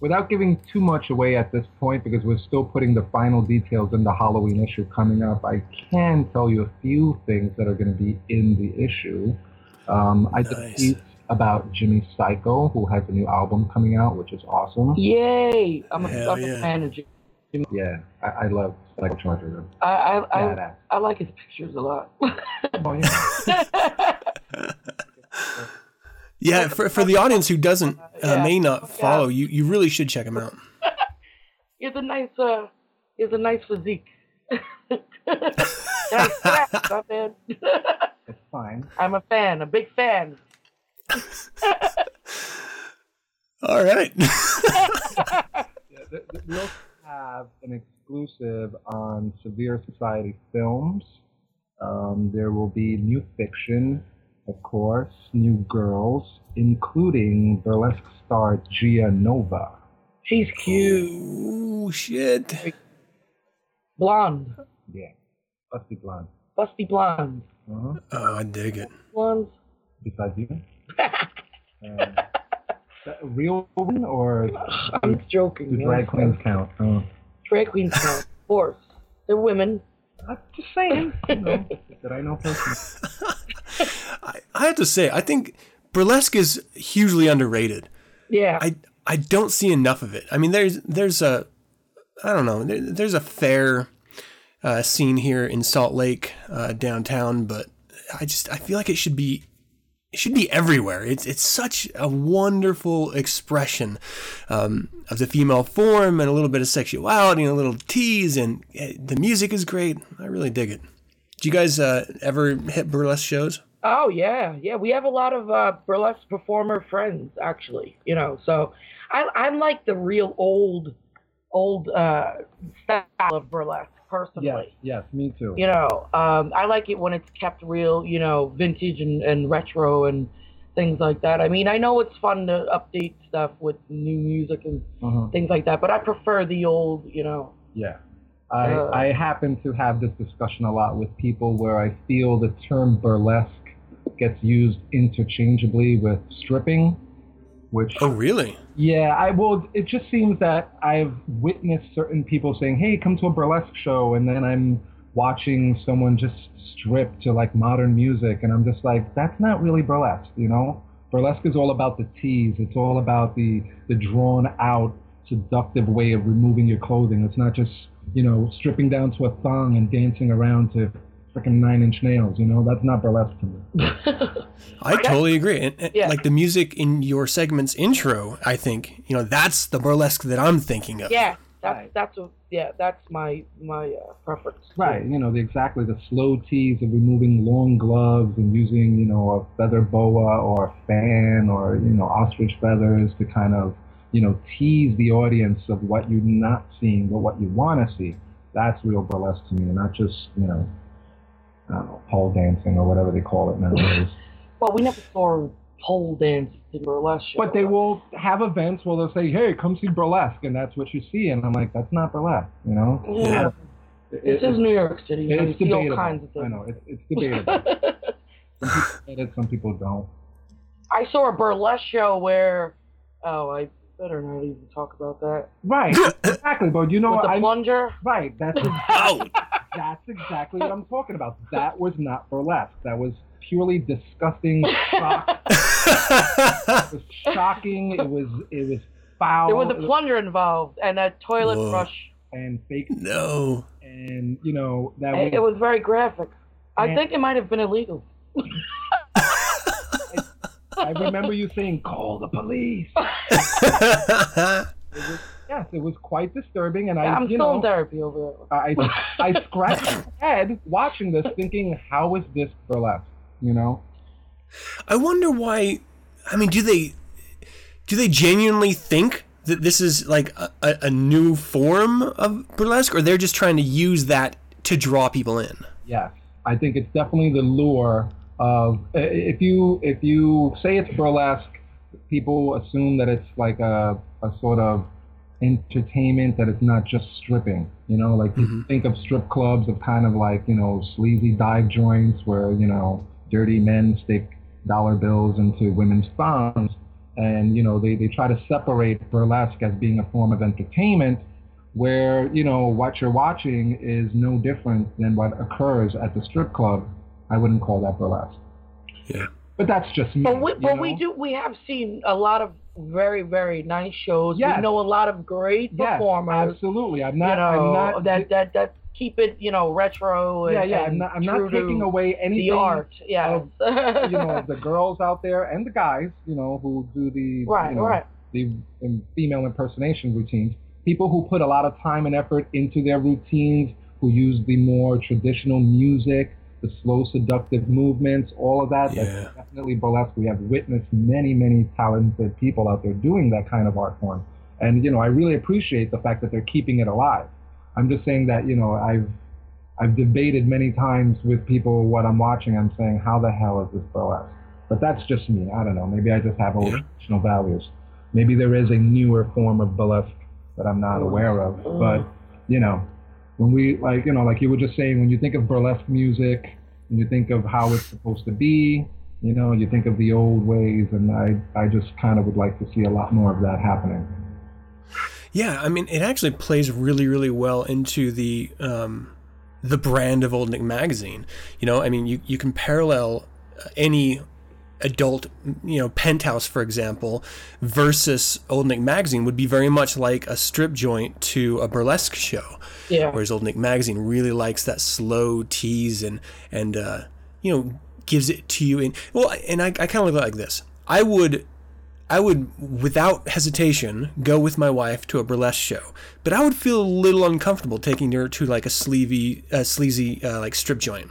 Speaker 7: without giving too much away at this point, because we're still putting the final details in the Halloween issue coming up, I can tell you a few things that are going to be in the issue. Um, I did a
Speaker 2: Nice.
Speaker 7: piece about Jimmy Psycho, who has a new album coming out, which is awesome.
Speaker 6: Yay! I'm a,
Speaker 2: Hell
Speaker 6: I'm
Speaker 2: yeah.
Speaker 6: fan of Jim.
Speaker 7: Yeah, I, I love Psycho Charger.
Speaker 6: I, I, I, I like his pictures a lot.
Speaker 7: Oh, yeah.
Speaker 2: Yeah, for, for the audience who doesn't uh,
Speaker 6: Yeah.
Speaker 2: may not follow, you, you really should check him out.
Speaker 6: he has a nice, uh, he a nice physique. nice back, my man.
Speaker 7: it's fine.
Speaker 6: I'm a fan, a big fan.
Speaker 2: All right.
Speaker 7: Yeah, th- th- we also have an exclusive on Severe Society Films. Um, there will be new fiction, of course, new girls, including burlesque star Gia Nova.
Speaker 6: She's cute,
Speaker 2: Ooh, shit.
Speaker 6: blonde,
Speaker 7: Yeah, busty blonde.
Speaker 6: busty blonde.
Speaker 7: Uh-huh.
Speaker 2: Oh, I dig it.
Speaker 6: Blondes.
Speaker 7: Besides you, um, real woman or
Speaker 6: I'm joking.
Speaker 7: do drag queens count? Oh.
Speaker 6: Drag queens, count, of course. They're women.
Speaker 7: I'm just saying, you know, that I know personally.
Speaker 2: I, I have to say, I think burlesque is hugely underrated.
Speaker 6: Yeah.
Speaker 2: I I don't see enough of it. I mean, there's there's a I don't know. There, there's a fair uh, scene here in Salt Lake uh, downtown, but I just I feel like it should be it should be everywhere. It's it's such a wonderful expression um, of the female form and a little bit of sexuality and a little tease, and uh, the music is great. I really dig it. Do you guys uh, ever hit burlesque shows?
Speaker 6: Oh yeah, yeah. We have a lot of uh, burlesque performer friends, actually. You know, so I I like the real old, old uh, style of burlesque personally.
Speaker 7: Yes, yes, me too.
Speaker 6: You know, um, I like it when it's kept real. You know, vintage and, and retro and things like that. I mean, I know it's fun to update stuff with new music and
Speaker 7: Uh-huh.
Speaker 6: things like that, but I prefer the old. You know.
Speaker 7: Yeah. I,
Speaker 6: Uh,
Speaker 7: I happen to have this discussion a lot with people where I feel the term burlesque gets used interchangeably with stripping. Which
Speaker 2: Oh, really?
Speaker 7: yeah, I well, it just seems that I've witnessed certain people saying, "Hey, come to a burlesque show," and then I'm watching someone just strip to like modern music, and I'm just like, that's not really burlesque, you know? Burlesque is all about the tease. It's all about the the drawn out, seductive way of removing your clothing. It's not just you know stripping down to a thong and dancing around to freaking nine inch nails. You know, that's not burlesque to me.
Speaker 2: I totally agree. And, and,
Speaker 6: Yeah.
Speaker 2: Like the music in your segment's intro, I think you know that's the burlesque that I'm thinking of.
Speaker 6: yeah, that's
Speaker 7: Right.
Speaker 6: that's a, yeah, that's my my uh, preference.
Speaker 7: Right, you know, the exactly the slow tease of removing long gloves and using, you know, a feather boa or a fan or, you know, ostrich feathers to kind of, you know, tease the audience of what you're not seeing but what you want to see. That's real burlesque to me, and not just, you know, I don't know, pole dancing or whatever they call it nowadays.
Speaker 6: Well, we never saw pole dance in burlesque. show.
Speaker 7: but they will have events where they'll say, hey, come see burlesque, and that's what you see. And I'm like, that's not burlesque, you know?
Speaker 6: Yeah.
Speaker 7: It-
Speaker 6: This
Speaker 7: it-
Speaker 6: is New York City. You, know, you
Speaker 7: it's
Speaker 6: see all kinds of things.
Speaker 7: I know, it's, it's debatable. some people get it, some people don't.
Speaker 6: I saw a burlesque show where, oh, I better not even talk about that.
Speaker 7: Right, exactly. But you know
Speaker 6: With
Speaker 7: what?
Speaker 6: the
Speaker 7: I'm
Speaker 6: plunger.
Speaker 7: right. That's
Speaker 2: Oh,
Speaker 7: that's exactly what I'm talking about. That was not burlesque. That was purely disgusting. Shock. It was shocking. It was it was foul.
Speaker 6: There was
Speaker 7: it
Speaker 6: a plunger involved and a toilet
Speaker 2: Whoa.
Speaker 6: brush.
Speaker 7: and fake.
Speaker 2: no.
Speaker 7: And you know that
Speaker 6: It, it was very graphic. I think it might have been illegal.
Speaker 7: I remember you saying, "Call the police." Yes, it was quite disturbing, and I,
Speaker 6: I'm
Speaker 7: you
Speaker 6: still
Speaker 7: know,
Speaker 6: in therapy over there.
Speaker 7: I I scratched my head watching this, thinking, "How is this burlesque?" You know.
Speaker 2: I wonder why. I mean, do they do they genuinely think that this is like a, a, a new form of burlesque, or they're just trying to use that to draw people in?
Speaker 7: Yes, I think it's definitely the lure of if you if you say it's burlesque, people assume that it's like a a sort of entertainment that it's not just stripping. You know, like you mm-hmm. think of strip clubs of kind of like you know sleazy dive joints where you know dirty men stick dollar bills into women's thongs, and you know they they try to separate burlesque as being a form of entertainment where you know what you're watching is no different than what occurs at the strip club. I wouldn't call that burlesque.
Speaker 2: Yeah.
Speaker 7: But that's just me.
Speaker 6: But we, but
Speaker 7: know?
Speaker 6: we do. We have seen a lot of very, very nice shows.
Speaker 7: Yes.
Speaker 6: We know a lot of great
Speaker 7: Yes,
Speaker 6: performers.
Speaker 7: absolutely. I'm
Speaker 6: You
Speaker 7: not.
Speaker 6: know
Speaker 7: I'm not.
Speaker 6: that that that keep it, you know, retro. And,
Speaker 7: yeah, yeah. I'm not. I'm not taking away anything.
Speaker 6: the art. Yeah.
Speaker 7: of, you know, the girls out there and the guys, you know, who do the
Speaker 6: right,
Speaker 7: you know,
Speaker 6: right.
Speaker 7: the female impersonation routines. People who put a lot of time and effort into their routines, who use the more traditional music, the slow seductive movements, all of that.
Speaker 2: Yeah.
Speaker 7: That's definitely burlesque. We have witnessed many, many talented people out there doing that kind of art form. And you know, I really appreciate the fact that they're keeping it alive. I'm just saying that, you know, I've I've debated many times with people what I'm watching. I'm saying, how the hell is this burlesque? But that's just me. I don't know. Maybe I just have old
Speaker 2: Yeah.
Speaker 7: traditional values. Maybe there is a newer form of burlesque that I'm not aware of. But you know, when we like, you know, like you were just saying, when you think of burlesque music, and you think of how it's supposed to be, you know, you think of the old ways, and I, I just kind of would like to see a lot more of that happening.
Speaker 2: Yeah, I mean, it actually plays really, really well into the um, the brand of Old Nick magazine. You know, I mean, you you can parallel uh, any adult, you know, penthouse, for example, versus Old Nick magazine would be very much like a strip joint to a burlesque show.
Speaker 6: Yeah.
Speaker 2: Whereas Old Nick magazine really likes that slow tease and and uh, you know gives it to you in well, and I, I kind of look at it like this. I would I would, without hesitation, go with my wife to a burlesque show, but I would feel a little uncomfortable taking her to like a sleazy, uh, sleazy uh, like strip joint.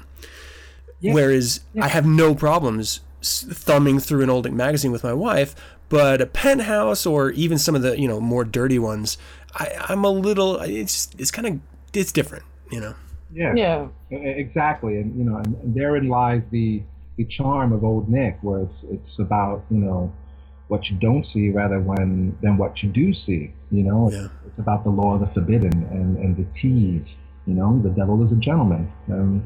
Speaker 2: Whereas I have no problems thumbing through an old Nick magazine with my wife, but a penthouse or even some of the you know more dirty ones, I, I'm a little. It's it's kind of it's different, you know.
Speaker 7: Yeah.
Speaker 6: Yeah.
Speaker 7: Exactly, and you know, and, and therein lies the the charm of Old Nick, where it's it's about you know what you don't see rather when than what you do see. You know, it's,
Speaker 2: Yeah.
Speaker 7: it's about the law of the forbidden and and the tease. You know, the devil is a gentleman. Um,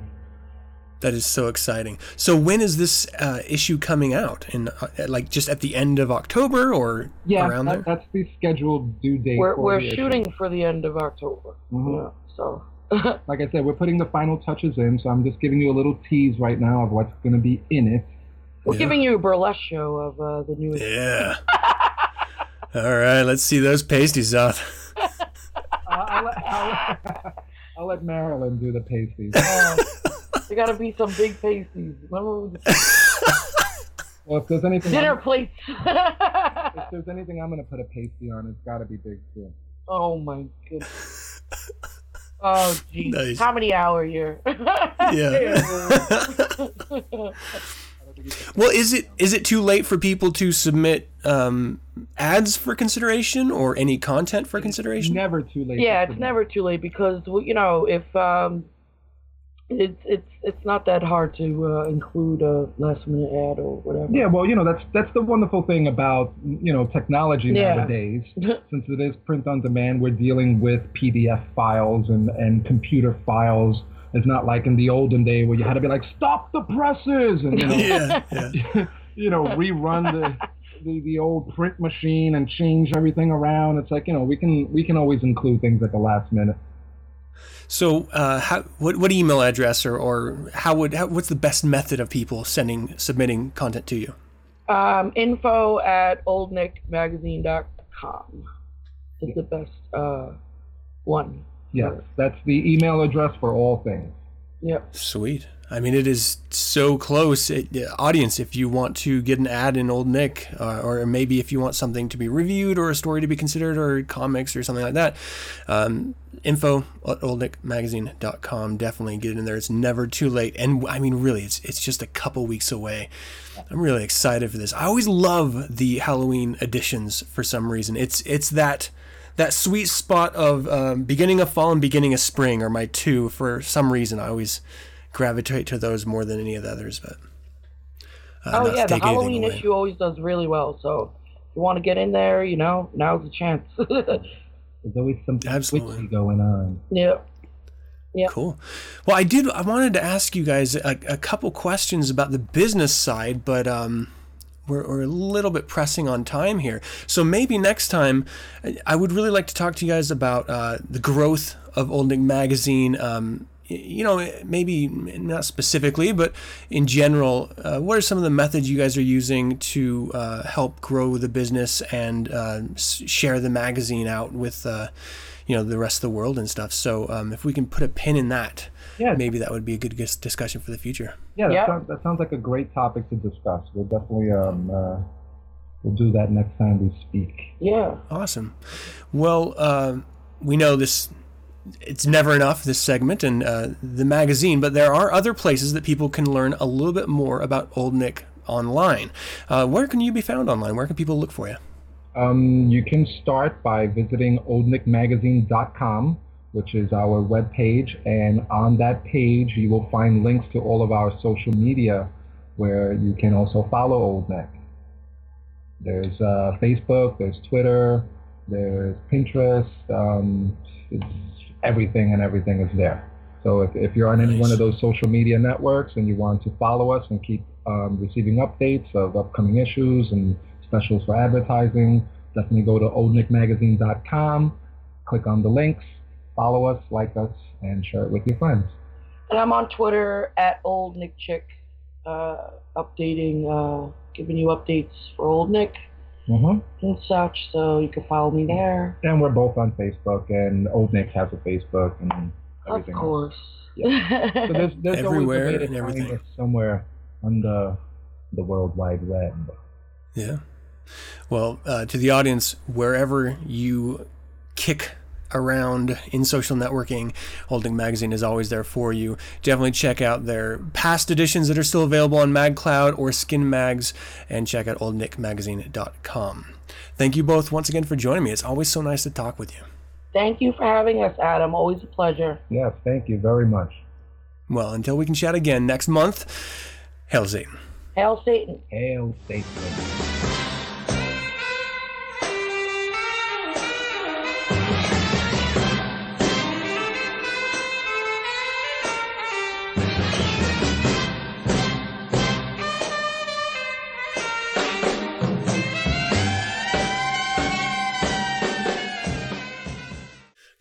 Speaker 2: That is so exciting. So when is this uh, issue coming out? In uh, like just at the end of October or
Speaker 7: Yeah,
Speaker 2: around
Speaker 7: that,
Speaker 2: there?
Speaker 7: that's the scheduled due date.
Speaker 6: We're
Speaker 7: for
Speaker 6: we're
Speaker 7: the issue.
Speaker 6: shooting for the end of October.
Speaker 7: Mhm.
Speaker 6: Yeah, so
Speaker 7: Like I said, we're putting the final touches in, so I'm just giving you a little tease right now of what's going to be in it.
Speaker 6: we're
Speaker 2: Yeah.
Speaker 6: giving you a burlesque show of uh, the new.
Speaker 2: Yeah. All right, let's see those pasties out.
Speaker 7: Uh, I'll, let, I'll, I'll let Marilyn do the pasties.
Speaker 6: There gotta be some big pasties. Remember we-
Speaker 7: Well, if there's anything,
Speaker 6: dinner
Speaker 7: I'm,
Speaker 6: plates.
Speaker 7: if there's anything I'm going to put a pasty on, it's got to be big too.
Speaker 6: oh my goodness. Oh geez,
Speaker 2: Nice.
Speaker 6: comedy hour here.
Speaker 2: Yeah. well, is it is it too late for people to submit um, ads for consideration or any content for consideration?
Speaker 7: Never too late.
Speaker 6: yeah,
Speaker 7: to
Speaker 6: it's never too late because you know if um, it's it's it's not that hard to uh, include a last minute ad or whatever.
Speaker 7: Yeah, well, you know that's that's the wonderful thing about you know technology
Speaker 6: Yeah.
Speaker 7: nowadays. Since it is print on demand, we're dealing with PDF files and and computer files. It's not like in the olden day where you had to be like, stop the presses, and you know,
Speaker 2: yeah, yeah.
Speaker 7: you know, rerun the, the the old print machine and change everything around. It's like you know, we can we can always include things at the last minute.
Speaker 2: So, uh, how, what what email address or, or how would how, what's the best method of people sending submitting content to you?
Speaker 6: Um, info at oldnickmagazine.com is the best uh, one.
Speaker 7: Yes, that's the email address for all things.
Speaker 6: Yep.
Speaker 2: Sweet. I mean, it is so close. It, uh, audience, if you want to get an ad in Old Nick, uh, or maybe if you want something to be reviewed or a story to be considered or comics or something like that, um, info at oldnickmagazine.com. Definitely get in there. It's never too late. And I mean, really, it's, it's just a couple weeks away. I'm really excited for this. I always love the Halloween editions for some reason. It's, it's that that sweet spot of um, beginning of fall and beginning of spring are my two for some reason. I always gravitate to those more than any of the others. But uh,
Speaker 6: oh yeah, the Halloween issue always does really well. So if you want to get in there, you know, now's the chance.
Speaker 7: There's always something
Speaker 2: Absolutely.
Speaker 7: going on.
Speaker 6: yeah. Yeah.
Speaker 2: Cool. Well, I did. I wanted to ask you guys a, a couple questions about the business side, but um, we're, we're a little bit pressing on time here. So maybe next time, I- I would really like to talk to you guys about uh, the growth of Old Nick Magazine. Um, y- you know, maybe not specifically, but in general, uh, what are some of the methods you guys are using to uh, help grow the business and uh, share the magazine out with, uh, you know, the rest of the world and stuff? So um, if we can put a pin in that,
Speaker 7: Yeah,
Speaker 2: maybe that would be a good discussion for the future.
Speaker 7: Yeah, that,
Speaker 6: Yeah.
Speaker 7: Sounds, that sounds like a great topic to discuss. We'll definitely um, uh, we'll do that next time we speak.
Speaker 6: Yeah.
Speaker 2: Awesome. Well, uh, we know this. It's never enough this segment and uh, the magazine, but there are other places that people can learn a little bit more about Old Nick online. Uh, where can you be found online? Where can people look for you?
Speaker 7: Um, you can start by visiting oldnickmagazine.com, which is our web page and on that page you will find links to all of our social media, where you can also follow Old Nick. There's uh, Facebook, there's Twitter, there's Pinterest. Um, it's everything and everything is there. So if, if you're on any one of those social media networks and you want to follow us and keep um, receiving updates of upcoming issues and specials for advertising, definitely go to oldnickmagazine.com, click on the links, follow us, like us, and share it with your friends.
Speaker 6: And I'm on Twitter at oldnickchick, uh, updating, uh, giving you updates for Old Nick
Speaker 7: hmm
Speaker 6: and such. So you can follow me there.
Speaker 7: And we're both on Facebook, and Old Nick has a Facebook and
Speaker 6: Of
Speaker 7: everything. else.
Speaker 6: course. Yeah.
Speaker 7: So there's, there's
Speaker 2: Everywhere
Speaker 7: always a way to
Speaker 2: and everything.
Speaker 7: somewhere on the, the World Wide Web.
Speaker 2: Yeah. Well, uh, to the audience, wherever you kick around in social networking, Old Nick Magazine is always there for you. Definitely check out their past editions that are still available on MagCloud or Skin Mags, and check out oldnickmagazine.com. Thank you both once again for joining me. It's always so nice to talk with you.
Speaker 6: Thank you for having us, Adam. Always a pleasure.
Speaker 7: Yes, thank you very much.
Speaker 2: Well, until we can chat again next month, Hail Satan.
Speaker 6: Hail Satan.
Speaker 7: Hail Satan.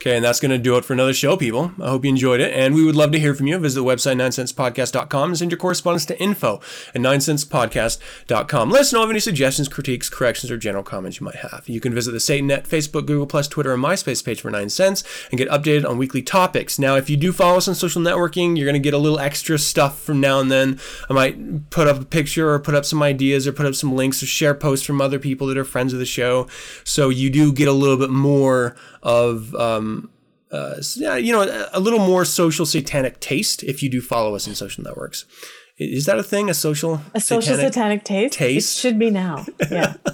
Speaker 2: Okay, and that's going to do it for another show, people. I hope you enjoyed it, and we would love to hear from you. Visit the website, 9sensepodcast.com, and send your correspondence to info at 9sensepodcast.com. Let us know of any suggestions, critiques, corrections, or general comments you might have. You can visit the SatanNet, Facebook, Google+, Twitter, and MySpace page for 9sense and get updated on weekly topics. Now, if you do follow us on social networking, you're going to get a little extra stuff from now and then. I might put up a picture or put up some ideas or put up some links or share posts from other people that are friends of the show. So you do get a little bit more of um, uh, yeah, you know, a little more social satanic taste if you do follow us in social networks. Is that a thing? A social
Speaker 3: A social satanic taste?
Speaker 2: taste?
Speaker 3: It should be now. Yeah.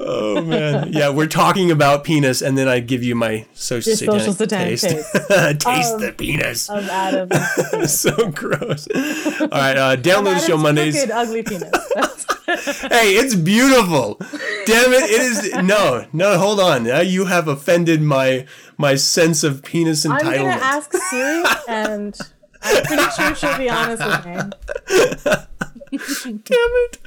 Speaker 2: Oh man, yeah, we're talking about penis, and then I give you my social satanic,
Speaker 3: social satanic
Speaker 2: taste.
Speaker 3: taste.
Speaker 2: taste
Speaker 3: Um,
Speaker 2: the penis.
Speaker 3: of Adam.
Speaker 2: so gross. All right, uh, download the show Mondays.
Speaker 3: crooked, ugly penis.
Speaker 2: Hey, it's beautiful. Damn it! It is no, no. Hold on. Now you have offended my my sense of penis entitlement.
Speaker 3: I'm gonna ask Siri, and I'm pretty sure she'll be honest with me.
Speaker 2: Damn it.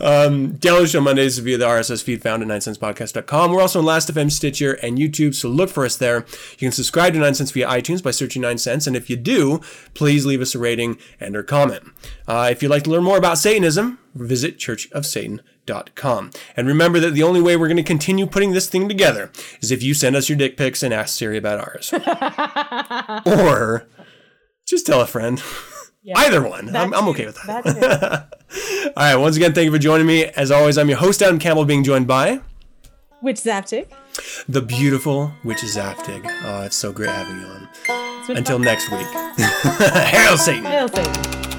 Speaker 2: Um, download the show Mondays via the RSS feed found at 9sensepodcast.com. We're also on Last.fm, Stitcher, and YouTube, so look for us there. You can subscribe to 9sense via iTunes by searching 9sense, and if you do, please leave us a rating and or comment. Uh, if you'd like to learn more about Satanism, visit churchofsatan.com. And remember that the only way we're going to continue putting this thing together is if you send us your dick pics and ask Siri about ours. or just tell a friend. Either one. I'm, I'm okay with that.
Speaker 3: That's it.
Speaker 2: All right. Once again, thank you for joining me. As always, I'm your host, Adam Campbell, being joined by
Speaker 3: Witch Zaftig?
Speaker 2: the beautiful Witch Zaftig. Oh, it's so great having you on. Until
Speaker 3: fun.
Speaker 2: next week. Hail Satan!
Speaker 3: Hail Satan.